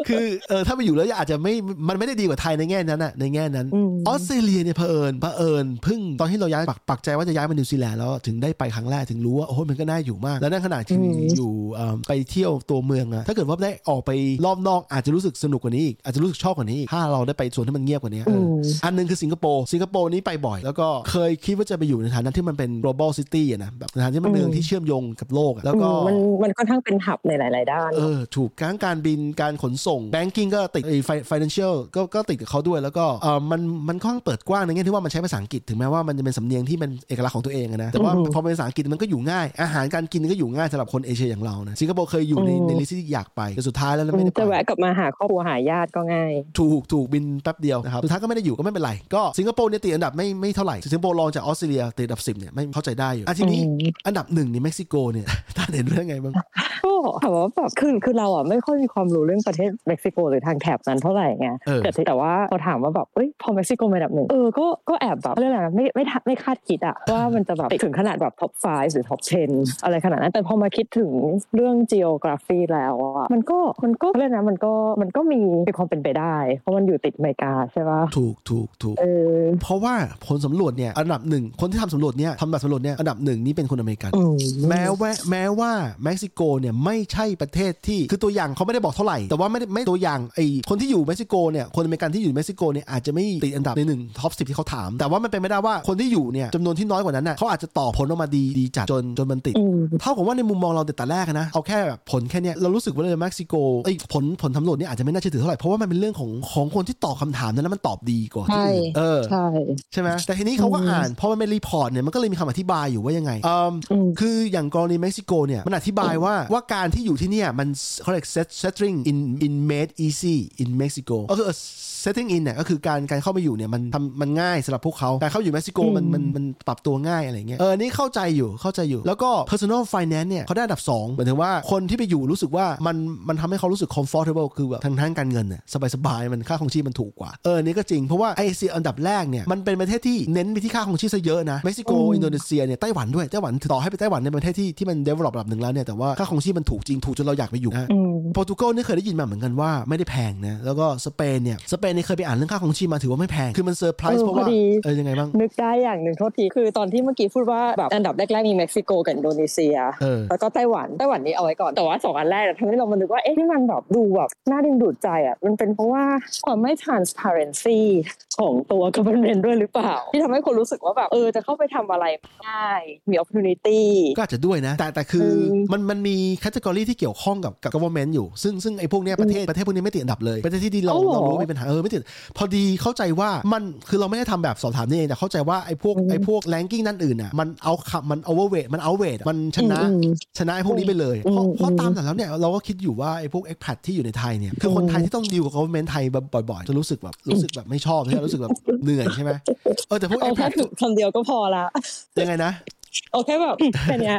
คือเออถ้าไปอยู่แล้วอาจจะไม่มันไม่ได้ดีกว่าไทยในแง่นั้นอะในแง่นั้นอืมออสเตรเลียเนี่ยเผอิญเผอิญเพิ่งตอนที่เราย้ายปักปักใจว่าจะย้ายมานิวซีแลนด์แล้วถึงได้ไปครั้งแรกถึงรู้ว่าโอ้ยมันก็น่าอยู่มาก แล้วในขณะที่อืมอยู่เอิ่มไปเที่ยวตัวเมืองอะถ้าเกิดว่าได้ออกไปรอบนอกอาจจะรู้สึกสนุกกว่านี้อีกอาจจะรู้สึกชอบกว่านี้อีกถ้าเราได้ไปส่วนที่มันเงียบกว่านี้เอออมอันหนึ่งคือสิงคโปร์สิงคโปร์นี้ไปบ่อย แล้วก็เคยคิดว่าจะไปอยู่ในฐานะที่มันเป็น global city อะนะแบบในฐานะที่มันเป็นเมืองที่เชื่อมโยงกับโลกอะแล้วก็อืมมันมันค่อนข้างเป็น hub ในหลาย ๆ ด้านเออถูกทั้งการบินการขนส่ง banking ก็ติดไอ้ fi- financial ก็ก็ติดกับเขาด้วยแล้วก็เออมันมันค่อนข้างเปิดกว้างในแง่ที่ว่ามันใช้ภาษาอังกฤษถึงแม้ว่ามันจะเป็นสำเนียงที่เป็นเอกลักษณ์ของตัวเองอะนะแต่ว่าอือฮึพอเป็นภาษาอังกฤษมันก็อยู่ง่ายอาหารการกินก็อยู่ง่ายสำหรับคนเอเชียอย่างเรานะสิงคสิงคโปร์เคยอยู่ในอืมใน list ที่อยากไปแต่สุดท้ายแล้วไม่ได้ไปจะแวะกลับมาหาครอบครัวหาญาติก็ง่าย ถูกถูกบินแป๊บเดียวนะครับสุดท้ายก็ไม่ได้อยู่ก็ไม่เป็นไร ก็สิงคโปร์เนี่ยติดอันดับไม่ไม่เท่าไหร่สิงคโปร์รองจากออสเตรเลียติดอันดับสิบเนี่ยไม่เข้าใจได้อยู่อะทีนี้อืมอันดับหนึ่งนี่เม็กซิโกเนี่ยตาลเห็นเรื่องไงบ้างก็ถามว่าแบบคือคือเราอะไม่ค่อยมีความรู้เรื่องประเทศเม็กซิโกหรือทางแถบนั้นเท่าไหร่ไงเออแต่แต่ว่าพอถามว่าแบบเอ้ยพอเม็กซิโกเป็นอันดับหนึ่งเออก็ก็แอบแบบเรื่องอะไรนะไม่ไม่ทัไม่คาดคิดอะว่ามันจะแบบถึงขนาดแบบ top 5หรือ top 10อะไรขนาดนั้นแต่พอมาคิดถึงเรื่อง geography แล้วอะมันก็มันก็เรื่องนะมันก็มันก็มีมีความเป็นไปได้ เพราะมันอยู่ติดอเมริกาใช่ปะถูกถูกถูกเออเพราะว่าผลสำรวจเนี่ยอันดับหนึ่งคนที่ทำสำรวจเนี่ยทำแบบสำรวจเนี่ยอันดับหนึ่งนี่เป็นคนอเมริกันอืมแม้ว่าแม้ว่าเม็กซิโกเนี่ยไม่ใช่ประเทศที่คือตัวอย่างเขาไม่ได้บอกเท่าไหร่ แต่ว่าไม่ได้ไม่ตัวอย่างไอ้คนที่อยู่เม็กซิโกเนี่ยคนอเมริกันที่อยู่เม็กซิโกเนี่ยอาจจะไม่ติดอันดับในหนึ่ง top สิบที่เขาถาม แต่ว่ามันเป็นไปได้ว่าคนที่อยู่เนี่ยจำนวนที่น้อยกว่านั้นน่ะเขาอาจจะต่อผลออกมาดีดีจัดจนจนมันติดอืมเท่ากับว่าในมุมมองเราแต่แรกอะนะเอาแค่แบบผลแค่เนี้ยเรารู้สึกว่าเลยเม็กซิโกไอ้ยผลผลสำรวจเนี่ยอาจจะไม่น่าเชื่อถือเท่าไหร่เพราะว่ามันเป็นเรื่องของของคนที่ตอบคำถามนั้นแล้วมันตอบดีกว่าที่อื่นใช่เออใช่ใช่ไหมแต่ทีนี้เขาก็อืมอ่านเพราะมันเป็น report เนี่ยมันก็เลยมีคำอธิบายอยู่ว่ายังไงเอิ่มอืมคืออย่างกรณีเม็กซิโกเนี่ยมันอธิบายว่าว่าการที่อยู่ที่เนี่ยมันเขาเรียก set settling in in made easy in Mexico ก็คือ setting in เนี่ยก็คือการการเข้ามาอยู่เนี่ยมันทำมันง่ายสำหรับพวกเขาการเข้าอยู่เม็กซิโกมันมันมันปรับตัวง่ายอะไรเงี้ยเออนี่เข้าใจอยู่เข้าใจอยู่ แล้วก็ personal finance เนี่ยเขาได้อันดับ2หมายถึงว่าคนที่ไปอยู่รู้สึกว่ามันมันทำให้เขารู้สึก comfortable คือแบบทางทางการเงินเนี่ยสบายๆมันค่าครองชีพมันถูกกว่าเออนี่ก็จริงเพราะว่าไอ้สี่อันดับแรกเนี่ยมันเป็นประเทศที่เน้นไปที่ค่าครองชีพซะเยอะนะเม็กซิโกอืมอินโดนีเซียเนี่ยไต้หวันด้วยไต้หวันต่อให้ไปไต้หวันเนี่ยเป็นประเทศที่ที่มัน develop ระดับหนึ่งแล้วเนี่ยแต่ว่าค่าครองชีพมันถูกจริงถูกจนเราอยากไปอยู่นะอืมโปรตุเกสนี่เคยได้ยินมาเหมือนกันว่าไม่ได้แพงนะแล้วก็สเปนเนี่ยสเปนเนี่ยเคยไปอ่านเรื่องค่าครองชีพมาถือว่าไม่แพง คือมันเซอร์ไพรส์เออเพราะว่าพอดีเออยังไงบ้าง นึกได้อย่างหนึ่งโทษที คือตอนที่เมื่อกี้พูดว่าแบบอันดับแรกๆมีเม็กซิโกกับอินโดนีเซียเออแล้วก็ไต้หวัน ไต้หวันนี้เอาไว้ก่อน แต่ว่าสองอันแรกทำให้เรามานึกว่า เอ๊ะที่มันแบบดูแบบน่าดึงดูดใจอะ มันเป็นเพราะว่าความไม่ transparency ของตัว government ด้วยหรือเปล่า ที่ทำให้คนรู้สึกว่าแบบเออจะเข้าไปทำอะไรง่าย มี opportunity ก็อาจจะด้วยนะ แต่แต่คือเออมันมันมีแคตตากรีที่เกี่ยวข้องกับกับ government อยู่ ซึ่งซึ่งไอ้พวกเนี้ยประเทศประเทศพวกนี้ไม่ติดอันดับเลยประเทศที่ดีเราอ๋อเหรอเรารู้ว่ามีปัญหาเออไม่ติด พอดีเข้าใจว่ามันคือเราไม่ได้ทำแบบสอบถามนี่เองแต่เข้าใจว่าไอ้พวกอืมไอ้พวก ranking นั่นอื่นอะมันเอาขับมัน overweight มัน outweight มันชนะอืมชนะไอ้พวกนี้ไปเลยอืมเพราะเพราะอืมตามแต่แล้วเนี่ยเราก็คิดอยู่ว่าไอ้พวก expat ที่อยู่ในไทยเนี่ยคือคนไทยที่ต้องดีลกับ government ไทยแบบบ่อยๆจะรู้สึกแบบรู้สึกแบบไม่ชอบใช่ไหมรู้สึกแบบเหนื่อยใช่ไหมเออแต่พวกเอาแค่ expat ถึงคำเดียวก็พอละยังไงนะ เอาแค่แบบแค่เนี้ย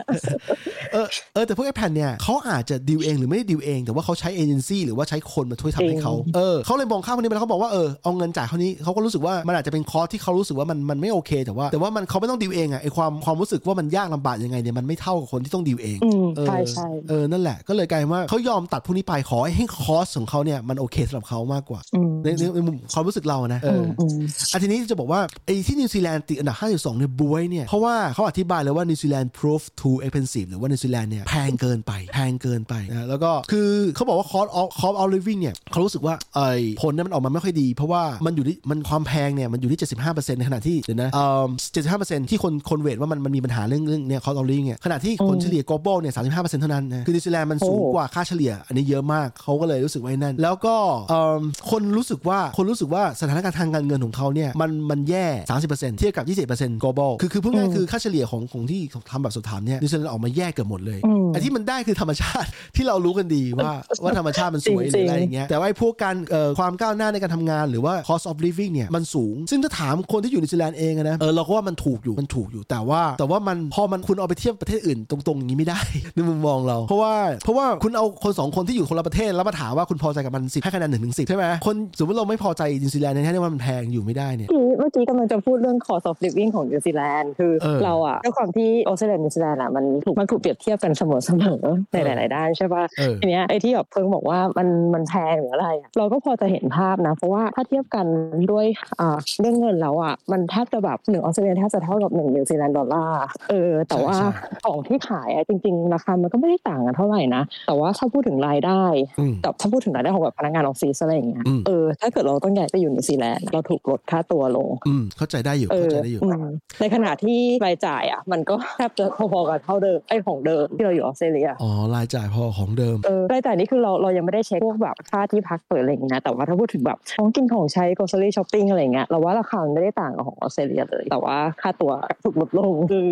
เออเออแต่พวก expat เนี่ยเขาอาจจะดีลเองหรือไม่ได้ดีลเอง แต่ว่าเขาใช้เอเจนซี่หรือว่าใช้คนมาช่วยทำให้เขาเออเขาเลยมองข้ามพวกนี้ไปแล้วเขาบอกว่าเออเอาเงินจ่ายเขานี้เขาก็รู้สึกว่ามันอาจจะเป็นคอร์สที่เขารู้สึกว่ามันมันไม่โอเค แต่ว่าแต่ว่ามันเขาไม่ต้องดีลเองอะไอความความรู้สึกว่ามันยากลำบากยังไงเนี่ยมันไม่เท่ากับคนที่ต้องดีลเองอืมเออใช่ใช่เออนั่นแหละก็เลยกลายเป็นว่าเขายอมตัดพวกนี้ไปขอให้ cost ของเขาเนี่ยมันโอเคสำหรับเขามากกว่าอืมในในในมุมความรู้สึกเรานะเออือมออืมอันทีนี้จะบอกว่าไอ้ที่นิวซีแลนด์ติดอันดับ52เนี่ยบ๊วยเนี่ยเพราะว่าเขาอธิบายเลยว่านิวซีแลนด์ proof too expensive หรือว่านิวซีแลนด์เนี่ยแพงเกินไป แพงเกินไปนะแล้วก็คือเขาบอกว่า cost of cost of living เนี่ยเขารู้สึกว่าไอ้ผลเนี่ยมันออกมาไม่ค่อยดี เพราะว่ามันอยู่ที่มันความแพงเนี่ยมันอยู่ที่ 75%ในขณะที่เดี๋ยวนะเอ่อ75%ที่คนคน weight ว่ามันมันมีปัญหาเรื่องเรื่องเนี่ย cost of living เนี่ยขณะที่คนเฉลี่ย global เนี่ย35%เท่านั้นนะคือนิวซีแลนด์มันสูงกว่าค่าเฉลี่ยอันนี้เยอะมากเขาก็เลยรู้สึกว่าไอ้นั่น แล้วก็เอิ่มคนรู้สึกว่าคนรู้สึกว่าสถานการณ์ทางการเงินของเขาเนี่ยมันมันแย่ 30%เทียบกับ 20% global คือคือพูดง่ายๆคือค่าเฉลี่ยของของที่ทำแบบสอบถามเนี่ยนิวซีแลนด์ออกมาแย่เกือบหมดเลยอืมไอ้ที่มันได้คือธรรมชาติที่เรารู้กันดีว่าว่าธรรมชาติมันสวยจรืริงๆหรืออะไรอย่างเงี้ยแต่ว่าไอ้พวกการเอ่อความก้าวหน้าในการทำงานหรือว่า cost of living เนี่ยมันสูง ซึ่งถ้าถามคนที่อยู่นิวซีแลนด์เองอะนะเออเราก็ว่ามันถูกอยู่มันถูกอยู่แต่ว่า แต่ว่ามันพอมันคุณเอาไปเทียบประเทศอื่นตรงๆอย่างนี้ไม่ได้ในมุมมองเรา เพราะว่าเพราะว่าคุณเอาคนสองคนที่อยู่คนละประเทศแล้วมาถามว่าคุณพอใจกับมันสิให้คะแนนหนึ่งถึงสิบใช่ไหมคนสมมติเราไม่พอใจนิวซีแลนด์ในแค่ว่ามันแพงอยู่ไม่ได้เนี่ยเมื่อกี้กำลังจะพูดเรื่อง cost of living ของนิวซีแลนด์คือเออเราอะด้วยความที่ออสเตรเลียนิวซีแลนด์อะมันถูกมันถูกเปรียบเทียบกันเสมอเสมอๆในหลาย ๆ ด้านใช่ป่ะเออทีเนี้ยไอ้ที่แบบเพิ่งบอกว่ามันมันแพงหรืออะไรอะเราก็พอจะเห็นภาพนะ เพราะว่าถ้าเทียบกันด้วยอ่าเรื่องเงินแล้วอะมันแทบจะแบบหนึ่งออสเตรเลียแทบจะเท่ากับหนึ่งนิวซีแลนด์ดอลลาร์เออแต่ว่าใช่ของที่ขายอะจริง ๆ ราคามันก็ไม่ได้ต่างกันเท่าไหร่นะ แต่ว่าถ้าพูดถึงรายได้อืมกับถ้าพูดถึงรายได้ของแบบพนักงานออฟฟิศอะไรอย่างเงี้ยอืมเออถ้าเกิดเราต้องย้ายไปอยู่นิวซีแลนด์เราถูกลดค่าตัวลงอืมเข้าใจได้อยู่เออเข้าใจได้อยู่อืมในขณะที่รายจ่ายอะมันก็แทบจะพอๆกับเท่าเดิมไอ้ของเดิมที่เราอยู่ออสเตรเลียอ๋อรายจ่ายพอของเดิมเออรายจ่ายนี่คือเราเรายังไม่ได้เช็คพวกแบบค่าที่พักเปิดอะไรอย่างงี้นะแต่ว่าถ้าพูดถึงแบบของกินของใช้ grocery shopping อะไรอย่างเงี้ยเราว่าราคามันไม่ได้ต่างกับของออสเตรเลียเลย แต่ว่าค่าตัวถูกลดลงคือ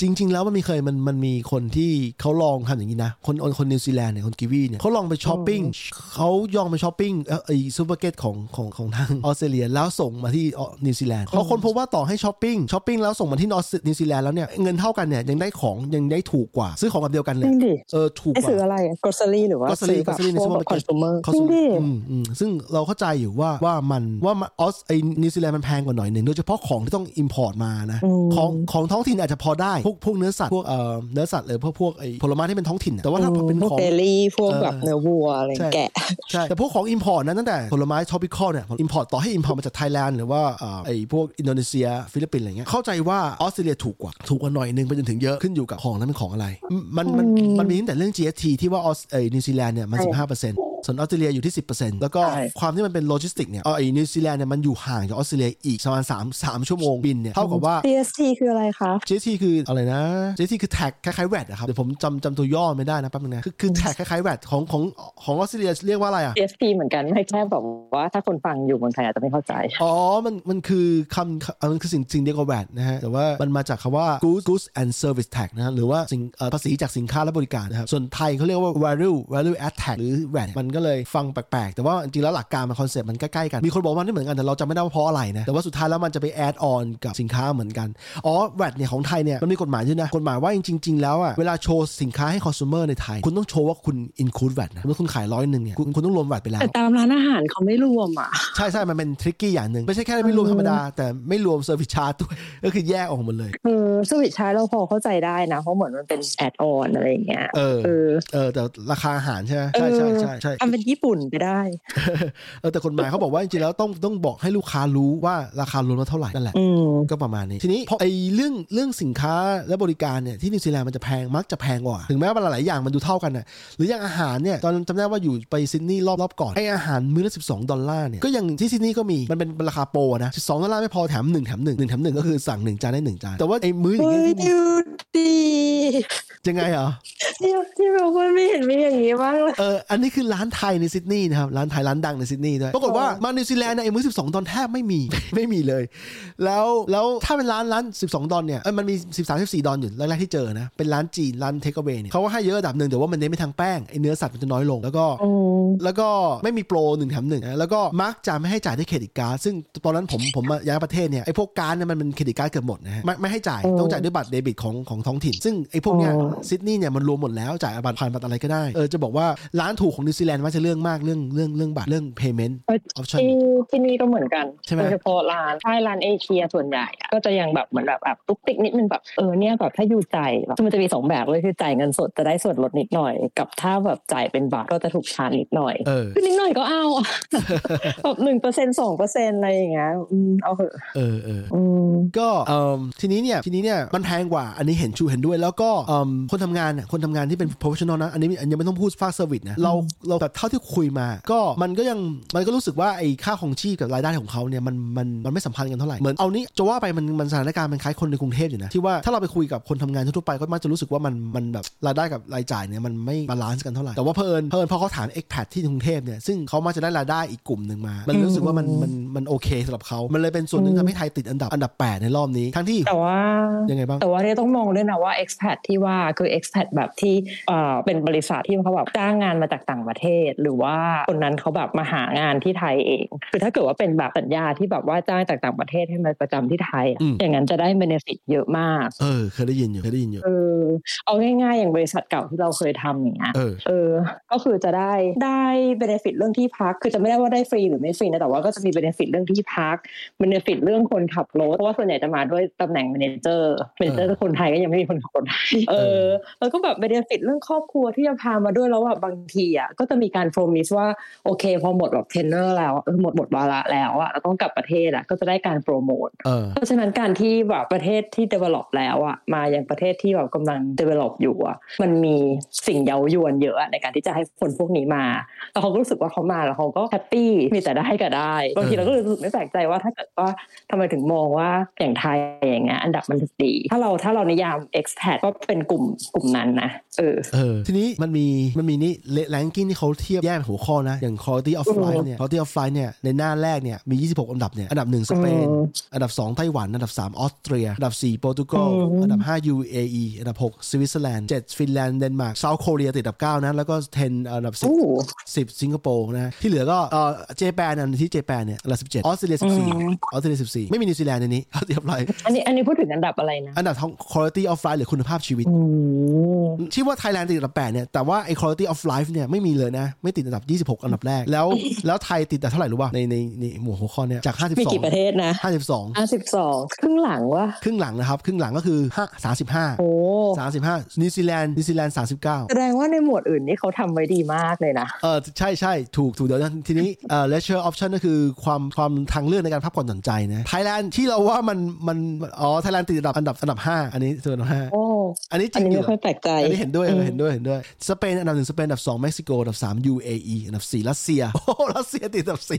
จริง ๆ แล้วมันมีเคยมันมันมีคนที่เขาลองทำอย่างนี้นะคนคนคนนิวซีแลนด์เนี่ยคนกีวีเนี่ยเขาลองไปช้อปปิ้งเขาลองไปช้อปปิ้งเอ่อไอซูเปอร์มาร์เก็ตของของของทางออสเตรเลียแล้วส่งมาที่ออนิวซีแลนด์เขาค้นพบว่าต่อให้ช้อปปิ้งช้อปปิ้งแล้วส่งมาที่นอสนิวซีแลนด์แล้วเนี่ยเงินเท่ากันเนี่ยยังได้ของยังได้ถูกกว่า ซื้อของแบบเดียวกันเล จริงดิเออไอ้ถูกกว่าซื้ออะไรอะ grocery หรือว่า grocery ซื้อแบบ grocery ในพวกแบบ supermarket consumer เขาซื้อ จริซื้งิอืมอืมซึ่งเราเข้าใจอยู่ว่าว่ามันว่ามันออสไอนิวซีแลนด์มันแพงกว่าหน่อยหนึ่งโดยเฉพาะของที่ต้อง import มานะอืมของของท้องถิ่นอาจจะพอได้พวกพวกเนื้อสัตว์พวกเอ่อเนื้อสัตว์หรือพวกพวกไอผลไม้ที่เป็นท้องถิ่นอะแต่ว่าถ้าเป็นพวกของ dairy พวกเออแบบเนื้อวัวอะไรใช่แกะใช่แต่พวกของ import นะตั้งแต่ผลไม้ tropical เนี่ย import ต่อให้ import มาจากไทยแลนด์หรือว่าเอ่อไอพวกอินโดนีเซีย ฟิลิปปินส์อะไรเงี้ยเข้าใจว่าออสเตรเลียถูกกว่าถูกกว่าหน่อยนึงไปจนถึงเยอะขึ้นอยู่กับของนั้นเป็นของอะไร มันมันอืมมันมีตั้งแต่เรื่อง GST ที่ว่าออสเอยนิวซีแลนด์เนี่ยมันใช่15% ส่วนออสเตรเลียอยู่ที่ 10%แล้วก็ใช่ความที่มันเป็นโลจิสติกเนี่ยเออไอนิวซีแลนด์เนี่ยมันอยู่ห่างจากออสเตรเลียอีกประมาณ3 3ชั่วโมงบินเนี่ยเท่ากับว่า GST คืออะไรคะ GST คืออะไรนะ GST คือ tax คล้ายๆ VAT นะครับเดี๋ยวผมจำจำตัวย่อไม่ได้นะแป๊บนึงนะคือคือ tax คล้ายๆ VAT ของของของออสเตรเลียเรียกว่าอะไรอะ GST เหมือนกันไม่แค่แบบว่าถ้าคนฟังอยู่เมืองไทยอาจจะไม่เข้าใจอ๋อมันมันคือคำเอ่อมันคือสิ่งสิ่งเดียวกับ VAT นะฮะแต่ว่ามันมาจากคำว่า goods goods and service tax นะฮะหรือว่าสิ่งเอ่อภาษีจากสินค้าและบริการนะครับส่วนไทยเขาเรียกว่า value value add tax หรือ VAT มันก็เลยฟังแปลกๆ แต่ว่าจริงๆแล้วหลักการมันคอนเซ็ปต์มันใกล้ๆกัน มีคนบอกว่ามันไม่เหมือนกันแต่เราจำไม่ได้ว่าเพราะอะไรนะ แต่ว่าสุดท้ายแล้วมันจะไป add on กับสินค้าเหมือนกัน อ๋อ VAT เนี่ยของไทยเนี่ยมันมีกฎหมายด้วยนะ กฎหมายว่าจริงๆแล้วอะเวลาโชว์สินค้าให้ consumer ในไทย คุณต้องโชว์ว่าคุณ include VAT นะ เมื่อคุณขายร้อยหนึ่งเนี่ยคุณคุณต้องรวม VAT ไปแล้ว แต่ตามร้านอาหารเขาไม่รวมอะ ใช่ใช่มันเป็น tricky อย่างหนึ่งไม่ใช่แค่ไม่รวมธรรมดาแต่ไม่รวม service charge ด้วยก็คือแยกออกหมดเลยเออสวิตช์ใช้เราพอเข้าใจได้นะเพราะเหมือนมันเป็น add on อะไรอย่างเงี้ยเออเออเออแต่ราคาอาหารใช่ไหมใช่ใช่ใช่ใช่ทำเป็นญี่ปุ่นไปได้เออแต่กฎหมายเขาบอกว่าจริงๆแล้วต้องต้องบอกให้ลูกค้ารู้ว่าราคารวมแล้วเท่าไหร่นั่นแหละอืมก็ประมาณนี้ทีนี้พอไอ้เรื่องเรื่องสินค้าและบริการเนี่ยที่นิวซีแลนด์มันจะแพงมักจะแพงกว่าถึงแม้ว่าหลายๆอย่างมันดูเท่ากันน่ะหรืออย่างอาหารเนี่ยตอนจำได้ว่าอยู่ไปซิดนีย์รอบรอบก่อนไอ้อาหารมื้อละ12 ดอลลาร์เนี่ยก็ยังที่ซิดนีย์ก็มีมันเป็นราคาโปรนะ12ดอลลาร์ไม่พอแถม1แถม1 1แถม1ก็คือสั่ง 1 จานได้ 1 จาน แต่ว่าไอ้มื้ออย่างเงี้ยยที่ดูดียังไงเหรอที่ที่เราพูดไม่เห็นมีอย่างนี้บ้างเลยเอออันนี้คือร้านไทยในซิดนีย์นะครับ ร้านไทยร้านดังในซิดนีย์ด้วย ปรากฏว่ามานิวซีแลนด์เนี่ยไอ้มื้อ12ดอลแทบไม่มี ไม่มีเลย แล้วแล้วถ้าเป็นร้านร้าน12ดอลเนี่ยเออมันมี13 14ดอลอยู่แรกๆที่เจอนะ เป็นร้านจีนร้าน takeaway เนี่ยเขาก็ให้เยอะระดับหนึ่งแต่ว่ามันเน้นไปทางแป้งไอ้เนื้อสัตว์มันจะน้อยลงแล้วก็อืมแล้วก็ไม่มีโปรหนึ่งแถมหนึ่งนะแล้วก็มักจะไม่ให้จ่ายด้วยเครดิตการ์ดซึ่งตอนนั้นผมผมมาย้ายประเทศเนี่ยไอ้พวกการ์ดเนี่ยมันเป็นเครดิตการ์ดเกือบหมดนะฮะไม่ไม่ให้จ่ายอืมต้องจ่ายด้วยบัตรเดบิตของของท้องถิ่น ซึ่งไอ้พวกเนี้ยอ๋อซิดนีย์เนี่ยมันรวมหมดแล้วจ่ายบัตรผ่านบัตรอะไรก็ได้เออจะบอกว่าร้านถูกของนิวซีแลนด์มักจะเรื่องมากเรื่องเรื่องเรื่องบัตรเรื่อง payment เออ option ที่ที่นี่ก็เหมือนกันใช่ไหมโดยเฉพาะร้านใช่ร้านเอเชียส่วนใหญ่อะก็จะยังแบบเหมือนแบบแบบตุ๊กติ๊กนิดนึงแบบเออเนี่ยแบบถ้าอยู่จ่ายแบบคือมันจะมีสองแบบเลยคือจ่ายเงินสดจะได้ส่วนลดนิดหน่อย กับถ้าแบบจ่ายเป็นบัตรก็จะถูกชาร์จนิดหน่อยเออคือนิดหน่อยก็เอาอะแบบหนึ่งเปอร์เซ็นต์สองเปอร์เซ็นต์อะไรอย่างเงี้ยอืมเอาเถอะเออเอออืมก็เอ่อทีนี้เนี่ยทีนี้เนี่ยมันแพงกว่าอันนี้เห็นชูเห็นด้วย แล้วก็เอิ่มคนทำงานเนี่ยคนทำงานที่เป็น professional นะอันนี้อันยังไม่ต้องพูดฟาก service นะเราเราแบบเท่าที่คุยมา ก็มันก็ยังมันก็รู้สึกว่าไอ้ค่าครองชีพกับรายได้ของเขาเนี่ยมันมันมันไม่สัมพันธ์กันเท่าไหร่เหมือนเอานี้จะว่าไปมันมันสถานการณ์มันคล้ายคนในกรุงเทพอยู่นะที่ว่าถ้าเราไปคุยกับคนทำงานทั่วๆไปก็มักจะรู้สึกว่ามันมันแบบรายได้กับรายจ่ายเนี่ยมันไม่ balance กันเท่าไหร่แต่ว่าเผอิญเผอิญพอเขาถาม expat ที่กรุงเทพเนี่ยซึ่งเขามักจะได้รายได้อีกกลุ่มหนึ่งมา มันรู้สึกว่ามันมันมันโอเคสำหรับเขามันเลยเป็นส่วนหนึ่งทำให้ไทยติดอันดับอันดับแปดในรอบนี้ทั้งที่แต่ว่ายังไงบ้างแต่ว่าเนี่ยต้องมองด้วยนะว่า expat ที่ว่าคือ expat แบบที่เอ่อเป็นบริษัทที่เขาแบบจ้างงานมาจากต่างประเทศหรือว่าคนนั้นเขาแบบมาหางานที่ไทยเอง คือถ้าเกิดว่าเป็นแบบสัญญาที่แบบว่าจ้างจากต่างประเทศให้มาประจำที่ไทยอะอืมอย่างนั้นจะได้ benefit เยอะมาก เออ เคยได้ยินอยู่เคยได้ยินอยู่เออเอาง่ายๆ อย่างบริษัทเก่าที่เราเคยทำอย่างเงี้ยเออเออ ก็คือจะได้ได้ benefit เรื่องที่พัก คือจะไม่ได้ว่าได้ฟรีหรือไม่ฟรีนะแต่ว่าก็จะมี benefit เรื่องที่พัก benefit เรื่องคนขับรถเพราะว่าส่วนใหญ่จะมาด้วยตำแหน่ง manager manager คนไทยก็ยังไม่มีคนขับรถให้เออ แล้วก็แบบ benefit เรื่องครอบครัวที่จะพามาด้วยแล้วอะบางทีอะก็จะมีการ promise ว่าโอเค พอหมดแบบ tenure แล้วเออหมดหมดวาระแล้วอะเราต้องกลับประเทศอะก็จะได้การโปรโมทเออเพราะฉะนั้นการที่แบบประเทศที่ develop แล้วอะมาอย่างประเทศที่แบบกำลัง develop อยู่อะมันมีสิ่งเย้ายวนเยอะอะในการที่จะให้คนพวกนี้มาแล้วเขาก็รู้สึกว่าเขามาแล้วเขาก็แฮปปี้มีแต่ได้ก็ได้บางทีเราก็เลยรู้สึกไม่แปลกใจว่าถ้าเกิดว่าทำไมถึงมองว่าอย่างไทยอย่างเงี้ยอันดับมันดี ถ้าเราถ้าเรานิยาม expat ก็เป็นกลุ่มกลุ่มนั้นนะเออเออทีนี้มันมีมันมีนี่ ranking ที่เขาเทียบแยกเป็นหัวข้อนะ อย่าง quality of life เนี่ย quality of life เนี่ยในหน้าแรกเนี่ยมี 26 อันดับเนี่ยอันดับ 1 สเปนอืมอันดับ 2 ไต้หวัน อันดับ 3 ออสเตรีย อันดับ 4 โปรตุเกสอืมอันดับ 5 UAE อันดับ 6 สวิตเซอร์แลนด์ 7 ฟินแลนด์ เดนมาร์ก South Korea ติดอันดับ 9 นะ แล้วก็ 10 อันดับ 10โอ้10 สิงคโปร์นะ ที่เหลือก็เออJapan อันที่ Japan เนี่ยอันดับ 17 ออสเตรเลีย 14 ออสเตรเลีย 14 ไม่มีนิวซีแลนด์ในนี้เรียบร้อยอันนี้อันนี้พูดถึงอันดับอะไรนะ อันดับทั้ง quality of life หรือคุณภาพชีวิตอืมที่ว่าไทยแลนด์ติดอันดับ8เนี่ยแต่ว่าไอ้ quality of life เนี่ยไม่มีเลยนะนะ ไม่ติดอันดับ 26 อันดับแรก แล้วแล้วไทยติดแต่เท่าไหร่รู้ป่ะในในในหมวดหัวข้อเนี้ยจาก 52มีกี่ประเทศนะ52 52 ครึ่งหลังวะครึ่งหลังนะครับ ครึ่งหลังก็คือ5 35โอ้35นิวซีแลนด์นิวซีแลนด์39 แสดงว่าในหมวดอื่นนี่เขาทำไว้ดีมากเลยนะเออใช่ใช่ถูกถูกเดี๋ยวทีนี้เอ่อ leisure option ก็คือความความทางเลือกในการพักผ่อนสนใจนะไทยแลนด์ที่เราว่ามันมันอ๋อไทยแลนด์ติดอันดับอันดับอันดับ 5 อันนี้ส่วนห้าดับ อันนี้จริงอันนี้ไม่ค่อยแปลกใจ อันนี้เห็นด้วยเห็นด้วยเห็นด้วย สเปนอันดับหนึ่งสเปนอันดับสองเม็กซิโกอันดับสาม UAE อันดับสี่รัสเซีย โอ้รัสเซียติดอันดับสี่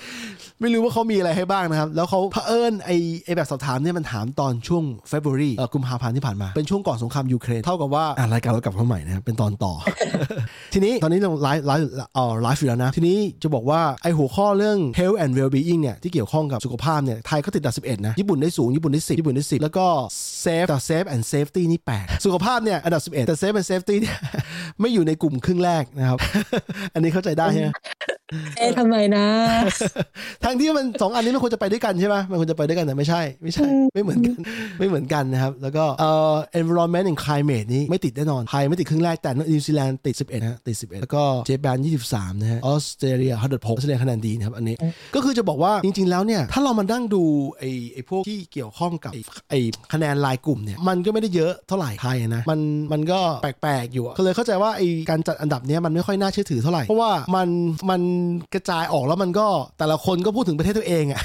ไม่รู้ว่าเขามีอะไรให้บ้างนะครับ แล้วเขาเผอิญไอไอแบบสอบถามเนี่ยมันถามตอนช่วง February กุมภาพันธ์ที่ผ่านมา เป็นช่วงก่อนสงครามยูเครน เท่ากับว่าอรายการเรากลับมาใหม่นะครับเป็นตอนต่อ ทีนี้ตอนนี้เราไลฟ์ไลฟ์อยู่แล้วนะ ทีนี้จะบอกว่าไอหัวข้อเรื่อง health and well being เนี่ยที่เกี่ยวข้องกับสุขภาพเนี่ยไทยก็ติดอันดับสิบเอ็ดนะญี่ปุ่นได้สูงญี่ปุ่นได้10ญี่ปุ่นได้10 แล้วก็ safe แต่ safe and safety นี่แปลกสุขภาพเนี่ยอันดับ 11 แต่ safe and safety เนี่ยไม่อยู่ในกลุ่มครึ่งแรกนะครับ อันนี้เข้าใจได้ใช่ไหม เอ๊ะทำไมนะทั้งที่มันสองอันนี้มันควรจะไปด้วยกันใช่ไหมมันควรจะไปด้วยกันแต่ไม่ใช่ ไม่ใช่ ไม่เหมือนกัน ไม่เหมือนกันนะครับ แล้วก็เอ่อ environment and climate นี้ไม่ติดแน่นอนไทยไม่ติดครึ่งแรกแต่นิวซีแลนด์ติด 11นะฮะติด 11 แล้วก็เจแปน23 นะฮะออสเตรเลีย106ออสเตรเลียคะแนนดีนะครับอันนี้ก็คือจะบอกว่าจริง ๆ แล้วเนี่ย ถ้าเรามานั่งดูไอ้ไอ้พวกที่เกี่ยวข้องกับไอ้ไอ้คะแนนรายกลุ่มเนี่ยมันก็ไม่ได้เยอะเท่าไหร่ไทยนะมันมันก็แปลกๆอยู่อะก็เลยเข้าใจว่าไอ้การจัดอันดับเนี้ยมันไม่ค่อยน่าเชื่อถือเท่าไหร่เพราะว่ามันมันกระจายออกแล้วมันก็แต่ละคนก็พูดถึงประเทศตัวเองอะ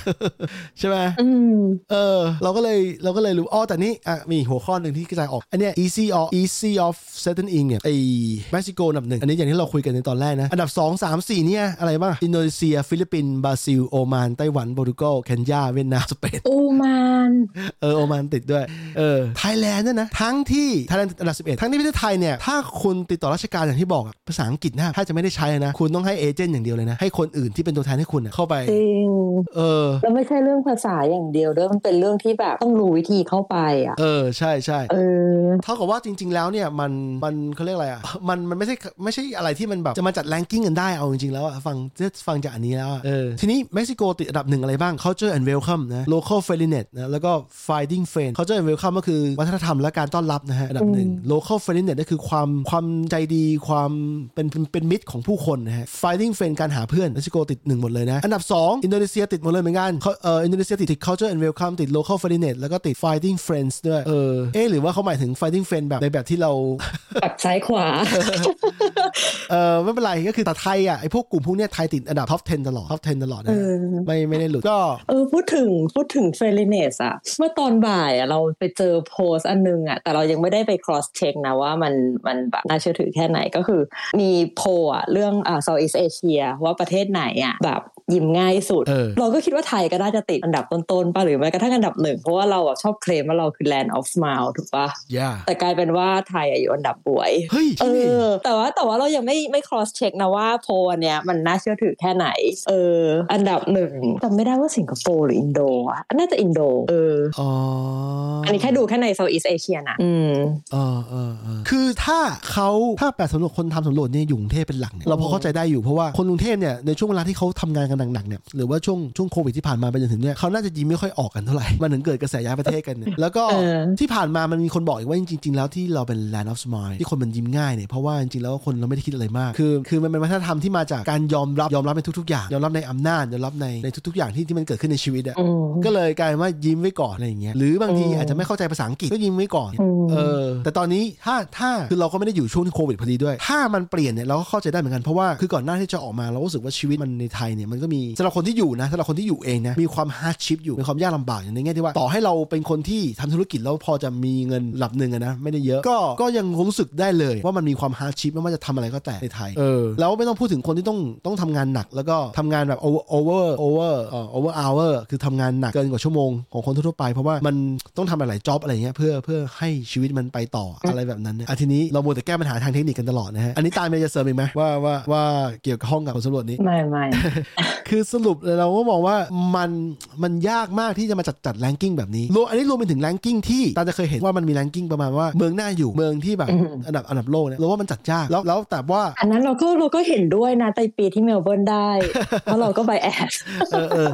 ใช่ไหมอืมเออ เราก็เลยเราก็เลยรู้อ๋อแต่นี่อะมีหัวข้อหนึ่งที่กระจายออก อันเนี้ย easy of easy of settling เนี่ยไอเม็กซิโกอันดับหนึ่งอันนี้อย่างที่เราคุยกันในตอนแรกนะ อันดับ 2 3 4 เนี่ย อะไรบ้างอินโดนีเซีย ฟิลิปปินส์บราซิล โอมาน ไต้หวันโปรตุเกสเคนยาเวียดนามสเปนโอมานเออโอมานติดด้วยเออไทยแลนด์เนี่ยนะทั้งที่ไทยแลนด์อันดับ11ทั้งที่ประเทศไทยเนี่ยถ้าคุณติดต่อราชการอย่างที่บอกอะภาษาอังกฤษนะถ้าจะไม่ได้ใช้นะคุณต้องให้ agent อย่างเดียวเลยนะ ให้คนอื่นที่เป็นตัวแทนให้คุณอะเข้าไปจริงเออแล้วไม่ใช่เรื่องภาษาอย่างเดียวด้วยมันเป็นเรื่องที่แบบต้องรู้วิธีเข้าไปอะเออใช่ใช่เออเท่ากับว่าจริง ๆ แล้วเนี่ยมันมันเขาเรียกอะไรอะมันมันไม่ใช่ไม่ใช่อะไรที่มันแบบจะมาจัดแรงกิ้งกันได้เอาจริงๆแล้วอะฟังจะฟังจากอันนี้แล้วอะเออทีนี้เม็กซิโกติดอันดับหนึ่งอะไรบ้าง culture and welcome นะ local friendliness นะแล้วก็ finding friend culture and welcome ก็คือวัฒนธรรมและการต้อนรับนะฮะอันดับหนึ่ง local friendliness ก็คือความความใจดีความเป็นเป็นเป็นมิตรของผู้คนนะฮะ finding friend การหาเพื่อนเม็กซิโกติดหนึ่งหมดเลยนะ อันดับสองอินโดนีเซียติดหมดเลยเหมือนกันเขาเอออินโดนีเซียติด culture and welcome ติด local friendliness แล้วก็ติด finding friends ด้วยเออเอ๊ะหรือว่าเขาหมายถึง finding friend แบบในแบบที่เราปักซ้ายขวาเออไม่เป็นไรก็คือแต่ไทยอะไอพวกกลุ่มพวกเนี้ยไทยติดอันดับ top 10 ตลอด top 10 ตลอดนะเออไม่ไม่ได้หลุดก็เออพูดถึงพูดถึง friendliness อะเมื่อตอนบ่ายอะเราไปเจอโพสต์อันนึงอะแต่เรายังไม่ได้ไป cross check นะว่ามันมันแบบน่าเชื่อถือแค่ไหนก็คือ มีโพลอะเรื่องอ่า Southeast Asia ว่าประเทศไหนอะแบบ ยิ้มง่ายสุดเออเราก็คิดว่าไทยก็น่าจะติดอันดับต้นๆป่ะหรือแม้กระทั่งอันดับหนึ่ง เพราะว่าเราอะชอบเคลมว่าเราคือ land of smile ถูกปะย่าแต่กลายเป็นว่าไทยอะอยู่อันดับบวยเฮ้ยเอที่นี่อแต่ว่าแต่ว่าเรายังไม่ไม่ cross check นะว่าโพลอันเนี้ยมันน่าเชื่อถือแค่ไหน เออ อันดับหนึ่งจำไม่ได้ว่าสิงคโปร์หรืออินโดอะน่าจะอินโดเอออ๋ออันนี้แค่ดูแค่ใน Southeast Asia นะอืมเออเออเออคือถ้าเขาถ้าแบบสำรวจคนทำสำรวจเนี่ยอยู่กรุงเทพเป็นหลักเนี่ยเราพอเข้าใจได้อยู่เพราะว่าคนกรุงเทพเนี่ยในช่วงเวลาที่เขาทำงานกันหนักๆเนี่ยหรือว่าช่วงช่วงโควิดที่ผ่านมาไปจนถึงเนี่ยเขาน่าจะยิ้มไม่ค่อยออกกันเท่าไหร่มันถึงเกิดกระแสย้ายประเทศกันเนี่ยแล้วก็เออที่ผ่านมามันมีคนบอกอีกว่าจริง ๆ แล้วที่เราเป็น land of smile ที่คนมันยิ้มง่ายเนี่ยเพราะว่าจริงๆแล้วคนเราไม่ได้คิดอะไรมาก คือคือมันเป็นวัฒนธรรมที่มาจากการยอมรับยอมรับในทุกๆอย่างยอมรับในอำนาจยอมรับในในทุกๆอย่างที่ที่มันเกิดขึ้นในชีวิตอะอืมก็เลยกลายเป็นว่ายิ้มไว้ก่อนอะไรอย่างเงี้ยหรือบางทีอืมอาจจะไม่เข้าใจภาษาอังกฤษก็ยิ้มไว้ก่อนอืมเออแต่ตอนนี้ถ้าถ้าคือเราก็ไม่ได้อยู่ช่วงที่โควิดพอดีด้วย ถ้ามันเปลี่ยนเนี่ยเราก็เข้าใจได้เหมือนกันเพราะว่าคือก่อนหน้าที่จะออกมาเรารู้สึกว่าชีวิตมันในไทยเนี่ยมันก็ก็มีสำหรับคนที่อยู่นะสำหรับคนที่อยู่เองนะมีความ hardship อยู่มีความยากลำบากอย่างในแง่ที่ว่าต่อให้เราเป็นคนที่ทำธุรกิจแล้วพอจะมีเงินระดับหนึ่งอะนะไม่ได้เยอะก็ก็ยังรู้สึกได้เลย ว่ามันมีความ hardship ไม่ว่าจะทำอะไรก็แต่ในไทยเออแล้วไม่ต้องพูดถึงคนที่ต้องต้องทำงานหนัก แล้วก็ทำงานแบบโอเวอร์โอเวอร์โอเวอร์เอ่อโอเวอร์อเวอร์คือทำงานหนักเกินกว่าชั่วโมงของคนทั่วๆไปเพราะว่ามันต้องทำหลายๆ job อะไรเงี้ยเพื่อเพื่อให้ชีวิตมันไปต่ออะไรแบบนั้นนะอะทีนี้เรามัวแต่แก้ปัญหาทางเทคนิคกันตลอดนะฮะอันนี้ตามเมย์จะเสริมอีกไหมว่าว่าว่าเกี่ยวกับห้องกับผลสำรวจนี้ไม่ไม่คือสรุปเลยเราก็มองว่ามันมันยากมากที่จะมาจัดจัด ranking แบบนี้รวมอันนี้รวมไปถึง ranking ที่ตาจะเคยเห็นว่ามันมี ranking ประมาณว่าเมืองน่าอยู่เมืองที่แบบอืมอันดับอันดับโลกเนี่ยเราว่ามันจัดยากแล้วแล้วแต่ว่า อันนั้นเราก็เราก็เห็นด้วยนะในปีที่เมลเบิร์นได้เพราะเราก็ bias เออเออ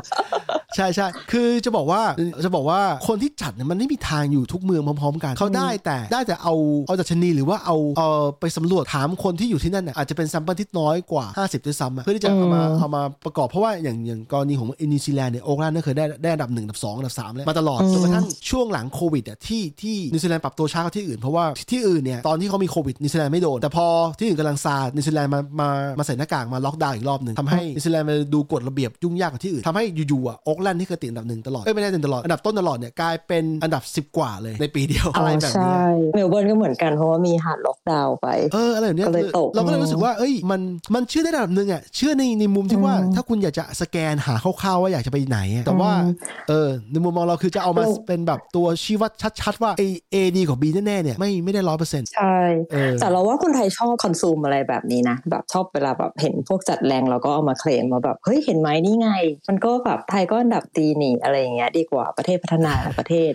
ใช่ใช่คือจะบอกว่าจะบอกว่าคนที่จัดเนี่ยมันไม่มีทางอยู่ทุกเมืองพร้อมๆกันเขาได้แต่ได้แต่เอาเอาดัชนีหรือว่าเอาเออไปสำรวจถามคนที่อยู่ที่นั่นน่ะอาจจะเป็น sample ที่น้อยกว่า 50ด้วยซ้ำอะเพื่อที่จะเอามาอืมเอามาประกอบเพราะว่าอย่างอย่างกรณีของนิวซีแลนด์เนี่ยโอ๊กแลนด์เนี่ยเคยได้ได้อันดับหนึ่งอันดับสองอันดับสามเลยมาตลอดจนกระทั่งช่วงหลังโควิดอะที่ที่นิวซีแลนด์ปรับตัวช้ากว่าที่อื่นเพราะว่าที่อื่นเนี่ยตอนที่เขามีโควิดนิวซีแลนด์ไม่โดน แต่พอที่อื่นกำลังซานิวซีแลนด์มามามาใส่หน้ากากมาล็อกดาวน์อีกรอบหนึ่งทำให้นิวซีแลนด์มาดูกฎระเบียบยุ่งยากกว่าที่อื่นทำให้อยู่ๆอะโอ๊กแลนด์ที่เคยติดอันดับหนึ่งตลอดเอ้ยไม่ได้ติดตลอดอันดับต้นตลอดเนี่ยกลายเป็นอันดับ 10 กว่าเลยในปีเดียวอะไรแบบเนี้ยใช่เมลเบิร์นก็เหมือนกันเพราะว่ามี hard lockdown ไปเอออะไรแบบเนี้ยก็เลยตกเราก็เลยรู้สึกว่าเอ้ยมันมันเชื่อได้ระดับหนึ่งอะเชื่อในในมุมที่ว่าอืมถ้าคุณอยากจะสแกนหาคร่าวๆว่าอยากจะไปไหนอะแต่ว่าอืมเออในมุมมองเราคือจะเอามาเราเป็นแบบตัวชี้วัดชัดๆว่าเอเอดีกว่าบีแน่ๆเนี่ยไม่ไม่ได้ร้อยเปอร์เซ็นต์ใช่เออแต่เราว่าคนไทยชอบคอนซูมอะไรแบบนี้นะ แบบชอบเวลาแบบเห็นพวกจัดแรงเราก็เอามาเคลมมาแบบ เฮ้ย เห็นไหมนี่ไง มันก็แบบไทยก็อันดับตีนี่อะไรอย่างเงี้ยดีกว่าประเทศพัฒนาหลายประเทศ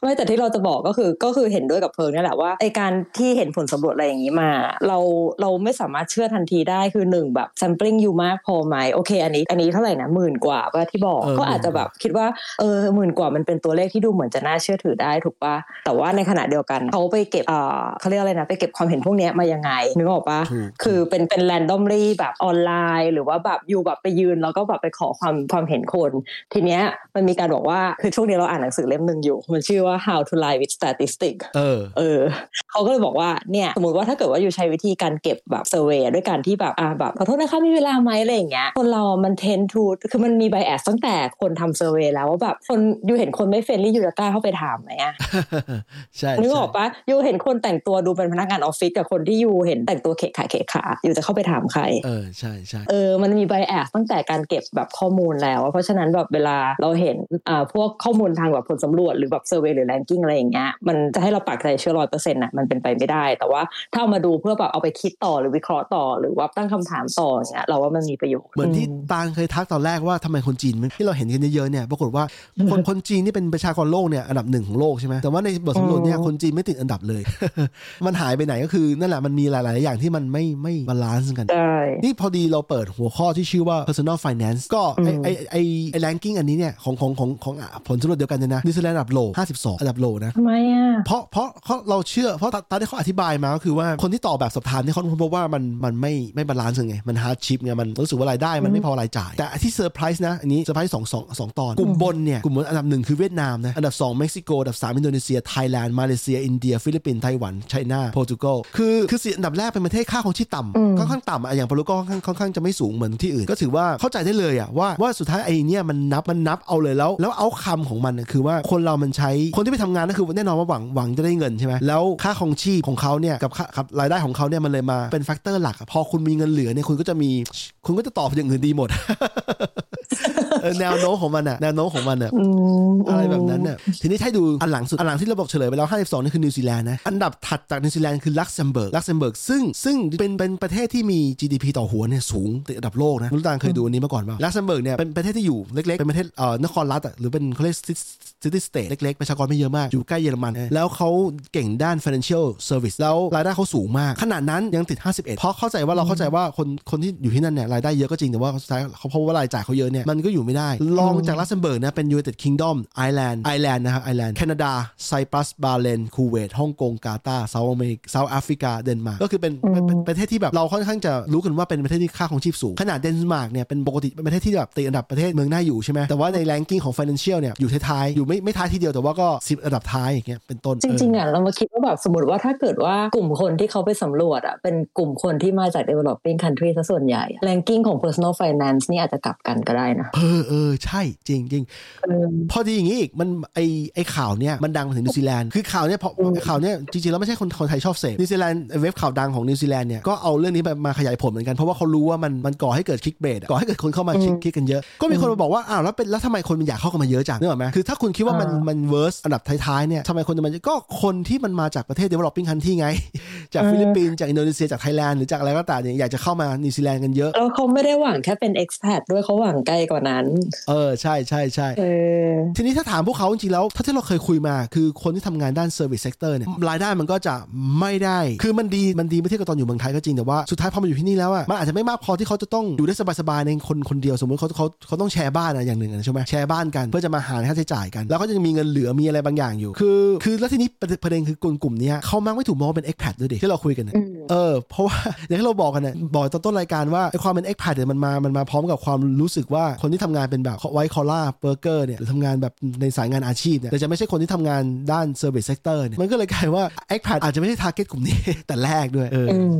ไม่แต่ที่เราจะบอกก็คือก็คือเห็นด้วยกับเพิงนี่แหละว่าไอการที่เห็นผลสำรวจอะไรอย่างนี้มา เราเราไม่สามารถเชื่อทันทีได้คือหนึ่งแบบ sampling อยู่มากพอไหมโอเคอันนี้อันนี้เท่าไหร่นะหมื่นกว่าป่ะที่บอกเออก็อาจจะแบบคิดว่าเออหมื่นกว่ามันเป็นตัวเลขที่ดูเหมือนจะน่าเชื่อถือได้ถูกป่ะแต่ว่าในขณะเดียวกันเขาไปเก็บอ่าเขาเรียกอะไรนะไปเก็บความเห็นพวกเนี้ยมายังไงนึกออกป่ะถูกคือเป็นเป็น randomly แบบออนไลน์ หรือว่าแบบอยู่แบบไปยืนแล้วก็แบบไปขอความความเห็นคน ทีเนี้ยมันมีการบอกว่าคือช่วงนี้เราอ่านหนังสือเล่มหนึ่งอยู่ มันชื่อว่า how to lie with statistics เออเออเขาก็เลยบอกว่าเนี่ยสมมติว่าถ้าเกิดว่าอยู่ใช้วิธีการเก็บแบบเซอร์เวยด้วยการที่แบบอ่าแบบขอโทษนะคะมีเวลาไหมอะไรอย่างเงี้ยคนเรามัน tend to คือมันมี bias ตั้งแต่คนทำ survey แล้วว่าแบบคน you เห็นคนไม่ friendly you จะกล้าเข้าไปถามไหมอะใช่นึกอใช่อกปะ you เห็นคนแต่งตัวดูเป็นพนักงานออฟฟิศกับคนที่ you เห็นแต่งตัวเขะขาเขะขา you จะเข้าไปถามใคร เออใช่ใช่เออมันมี bias ตั้งแต่การเก็บแบบข้อมูลแล้วอะเพราะฉะนั้นแบบเวลาเราเห็นอ่าพวกข้อมูลทางแบบผลสำรวจหรือแบบ survey หรือ ranking อะไรอย่างเงี้ยมันจะให้เราปักใจเชื่อร้อยเปอร์เซ็นต์อะมันเป็นไปไม่ได้ แต่ว่าถ้าเอามาดูเพื่อแบบเอาไปคิดต่อหรือวิเคราะห์ต่อ หรือว่าตั้งคำถามต่ออย่างเงี้ยเราว่ามันมีประโยชน์เหมือนที่อืมตางเคยทักตอนแรกว่าทำไมคนจีนมันที่เราเห็นกันเยอะๆเนี่ยปรากฏว่าคนคนจีนนี่เป็นประชากรโลกเนี่ยอันดับหนึ่งของโลกใช่ไหมแต่ว่าในบทสำรวจเนี่ยอืมคนจีนไม่ติดอันดับเลย มันหายไปไหนก็คือนั่นแหละมันมีหลาย ๆ อย่างที่มันไม่ไม่ balance กันใช่นี่พอดีเราเปิดหัวข้อที่ชื่อว่า personal finance ก็ไอ้อืมไอ้ไอ้ไอ้ ranking อันนี้เนี่ยของของของของอะผลสำรวจเดียวกันเลยนะนิวซีแลนด์อันดับโล52 อันดับโลนะทำไมอะเพราะเพราะเพราะเราเชื่อเพราะตอนที่เขาอธิบายมาก็คือว่าคนที่ตอบแบบสอบถามเนี่ยเขาพบว่ามันมันไม่ไม่ balance ไงมัน hardship ไงมันรู้สึกว่ารายได้มันไม่พอรายจ่าย แต่ที่เซอร์ไพรส์นะ อันนี้เซอร์ไพรส์สองสองสองตอน กลุ่มบนเนี่ยกลุ่มบนอันดับหนึ่งคือเวียดนามนะอันดับ2เม็กซิโกอันดับ3อินโดนีเซียไทยแลนด์มาเลเซียอินเดีย ฟิลิปปินส์ไต้หวันไชน่าโปรตุเกสคือคือสี่อันดับแรกเป็นประเทศค่าของชีพต่อืมำค่อนข้างต่ำอะอย่างโปรตุเกสค่อนข้างค่อนข้างจะไม่สูงเหมือนที่อื่น ก็ถือว่าเข้าใจได้เลยอะว่าว่าสุดท้ายไอ้เนี่ยมันนับมันนับเอาเลยแล้วแล้วเอาคำของมันน่ะคือว่าคนเรามันใช้คนที่ไปทำงานก็คือแน่นอนว่าหวังหวังจะได้เงินใช่ไหมแล้วค่าครองชีพของเขาเนี่ยกับค่ากับรายได้ของเขาเนี่ยมันเลยมาเป็น factor หลักอะพอคุณมีเงินเหลือเนี่ยคุณก็จะมีคุณก็จะตอบอย่างอื่นดีหมด แนวโน้มของมันอะแนวโน้มของมันอะอืมอะไรแบบนั้นเนี่ยทีนี้ให้ดูอันหลังสุด อันหลังที่เราบอกเฉลยไปแล้ว 52 นี่คือนิวซีแลนด์นะ อันดับถัดจากนิวซีแลนด์คือลักเซมเบิร์ก ลักเซมเบิร์กซึ่งซึ่งเป็นเป็นประเทศที่มี GDP ต่อหัวเนี่ยสูงติดอันดับโลกนะรุ่นตางเคยดูอันนี้มาก่อนว่าลักเซมเบิร์กเนี่ยเป็นประเทศที่อยู่เล็กๆ เป็นประเทศเอ่อนครรัฐอะหรือเป็นเขาเรียก city state เล็กๆ ประชากรไม่เยอะมาก อยู่ใกล้เยอรมัน แล้วเขาเก่งด้าน financial service แล้วรายได้เขาสูงมาก ขนาดนั้นยังติด 51 เพราะเข้าใจว่าเราเข้าใจว่าคนคนที่อยู่ที่นั่นเนี่ยรายได้เยอะก็จริงแต่ว่าสุดท้ายเขาเพราะว่ารายจ่ายเขาเยอะเนี่ยมันก็อยู่ไม่ได้ได้รองจากลักเซมเบิร์กนะเป็น United Kingdom ไอร์แลนด์ไอร์แลนด์นะครับไอร์แลนด์แคนาดาไซปรัสบาห์เรนคูเวตฮ่องกงกาตาร์เซาท์อเมริกเซาท์แอฟริกาเดนมาร์กก็คือเป็นเป็นเป็นประเทศที่แบบเราค่อนข้างจะรู้กันว่าเป็นประเทศที่ค่าครองชีพสูงขนาดเดนมาร์กเนี่ยเป็นปกติเป็นประเทศที่แบบติดอันดับประเทศเมืองน่าอยู่ใช่ไหมแต่ว่าใน ranking ของ financial เนี่ยอยู่ท้ายๆอยู่ไม่ไม่ท้ายทีเดียวแต่ว่าก็สิบอันดับท้ายอย่างเงี้ยเป็นต้นจริงๆอะเรามาคิดว่าแบบสมมติว่าถ้าเกิดว่ากลุ่มคนที่เขาไปสำรวจอะเป็นกลุ่มคนที่มาจาก developing country ซะส่วนใหญ่ ranking ของ personal finance นี่อาจจะกลับกันก็ได้นะเออเออใช่จริงจริงพอดีอย่างนี้อีกมันไอ้ไอ้ข่าวเนี่ยมันดังมาถึงนิวซีแลนด์คือข่าวเนี่ยพอข่าวเนี่ยจริงๆแล้วไม่ใช่คนคนไทยชอบเสพนิวซีแลนด์เว็บข่าวดังของนิวซีแลนด์เนี่ยก็เอาเรื่องนี้ไปมาขยายผลเหมือนกันเพราะว่าเขารู้ว่ามันมันก่อให้เกิด clickbait ก่อให้เกิดคนเข้ามาคลิกคลิกกันเยอะ ก็มีคนมาบอกว่าอ้าวแล้วเป็นแล้วทำไมคนมันอยากเข้ากันมาเยอะจังนึกออกไหมคือถ้าคุณคิดว่ามันมัน worst อันดับท้ายๆเนี่ยทำไมคนจะมันก็คนที่มันมาจากประเทศ developing country ไง จากฟิลิปปินส์จากอินโดนีเซียจากไทยแลนด์หรือจากอะไรก็ตามเนี่ยอยากจะเข้ามานิวซีแลนด์กันเยอะแล้วเขาไม่ได้หวังแค่เป็น expat ด้วยเขาหวังไกลกว่านั้นเออใช่ใช่ใช่เออทีนี้ถ้าถามพวกเขาจริงๆแล้วถ้าที่เราเคยคุยมา คือคนที่ทำงานด้าน service sector เนี่ยรายได้มันก็จะไม่ได้ คือมันดีมันดีเมื่อเทียบกับตอนอยู่เมืองไทยก็จริงแต่ว่าสุดท้ายพอมาอยู่ที่นี่แล้วอะมันอาจจะไม่มากพอที่เขาจะต้องอยู่ได้สบายๆในคนคนเดียวสมมติเขาเขาเขาต้องแชร์บ้านอะอย่างหนึ่งอะใช่ไหมแชร์บ้านกันเพื่อจะมาหาค่าใช้จ่ายกัน แล้วก็ยังมีเงินเหลือมีอะไรบางอย่างอยู่ คือ คือแล้วทีนี้ประเด็นคือกลุ่มกลุ่มเนี้ยเขามักไม่ถูกมองว่าเป็น expat ด้วยดิที่เราคุยกันเนี่ยอืม เออ เพราะว่าอย่างที่เราบอกกันเนี่ยบอกตอนต้นรายการว่าไอ้ความเป็น expat เนี่ยมันมามันมาพร้อมกับความรู้สึกว่าคนที่ทำงานเป็นแบบ white collar worker เนี่ยหรือทำงานแบบในสายงานอาชีพเนี่ยแต่จะไม่ใช่คนที่ทำงานด้าน service sector เนี่ยมันก็เลยกลายว่า expat อาจจะไม่ใช่ target กลุ่มนี้แต่แรกด้วยเออออืม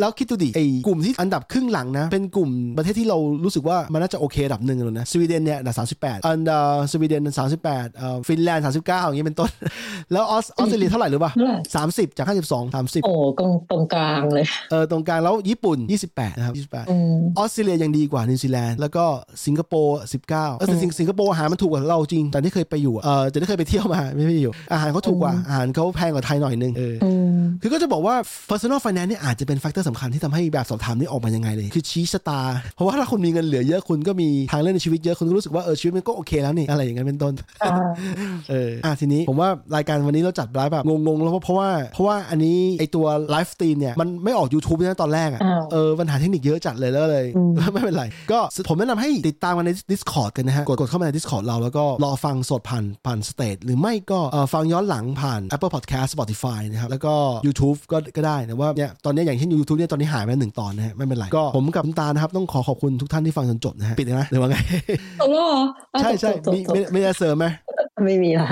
แล้วคิดดูดิไอ้กลุ่มที่อันดับครึ่งหลังนะเป็นกลุ่มประเทศที่เรารู้สึกว่ามันน่าจะโอเคระดับหนึ่งเลยนะสวีเดนเนี่ยอันดับ38อันดับสวีเดน38เอ่อฟินแลนด์39อย่างนี้เป็นต้น แล้วออสออสเตรเลียเท่าไหร่รู้ป่ะเท่าไหร่30จาก52 30โอ้ตรงตรงกลางเลย เออตรงกลางแล้วญี่ปุ่น 28 นะครับ 28อืมออสเตรเลียยังดีกว่านิวซีแลนด์แล้วก็สิงคโปร์19เออแต่สิงสิงคโปร์อาหารมันถูกกว่าเราจริงแต่ที่เคยไปอยู่อะเออแต่ที่เคยไปเที่ยวมาไม่ไม่อยู่ อาหารเขาถูกกว่าอาหารเขาแพงกว่าไทยหน่อยนึงเอออืมคือก็จะบอกว่า personal finance เนี่ยอาจจะเป็น factor สำคัญที่ทำให้แบบสอบถามนี้ออกมายังไงเลย คือชี้ชะตา เพราะว่าถ้าคุณมีเงินเหลือเยอะคุณก็มีทางเลือกในชีวิตเยอะคุณก็รู้สึกว่าเออชีวิตมันก็โอเคแล้วนี่อะไรอย่างนั้นเป็นต้นอ่าเอออะทีนี้ผมว่ารายการวันนี้เราจัดไลฟ์แบบงงๆแล้วเพราะว่าเพราะว่าอันนี้ไอ้ตัว live stream เนี่ยมันไม่ออก YouTube นะตอนแรกอะอ้าวเออปัญหาเทคนิคเยอะจัดเลยแล้วเลยอืมไม่เป็นไร ก็ผมแนะนำให้ติดตามกันใน Discord กันนะฮะ กดกดเข้ามาใน Discord เราแล้วก็รอฟังสดผ่านผ่านสเตทหรือไม่ก็เอ่อฟังย้อนหลังผ่าน Apple Podcast Spotify นะครับ แล้วก็ YouTube ก็ก็ได้แต่ว่าเนี่ยตอนนี้อย่างเช่น YouTube เนี่ยตอนนี้หายไปแล้วหนึ่งตอนนะฮะไม่เป็นไรก็ผมกับคุณตานะครับต้องขอขอบคุณทุกท่านที่ฟังจนจบนะฮะปิดเลยนะหรือว่าไงจบแล้วเหรออะใช่ใช่จบมีจบไม่ไม่ได้เสริมไหม ไม่มีละ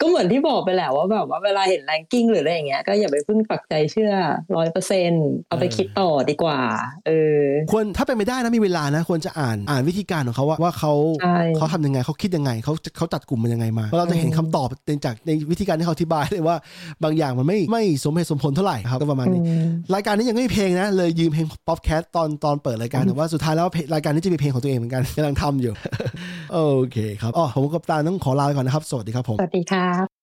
ก็เหมือนที่บอกไปแหละว่าแบบว่าเวลาเห็นแรงกิ้งหรืออะไรอย่างเงี้ยก็อย่าไปเพิ่งปักใจเชื่อร้อยเปอร์เซ็นต์เอาไปคิดต่อดีกว่า เออควรถ้าเป็นไม่ได้นะมีเวลานะควรจะอ่านอ่านวิธีการของเขาว่าว่าเขาใช่เขาทำยังไงเขาคิดยังไงเขาเขาจัดกลุ่มมันยังไงมาเพราะเราจะเห็นคำตอบจากในวิธีการที่เขาอธิบายเลยว่าบางอย่างมันไม่ไม่สมเหตุสมผลเท่าไหร่ครับก็ประมาณนี้อืมรายการนี้ยังไม่มีเพลงนะเลยยืมเพลงป๊อปแคสตอนตอนเปิดรายการแต่ว่าสุดท้ายแล้วเพลงรายการนี้จะมีเพลงของตัวเองเหมือนกันกำลังทำอยู่โอเคครับอ๋อผมกับตาลต้องขอลาไปก่อนนะครับ สวัสดีครับผม สวัสดีครับ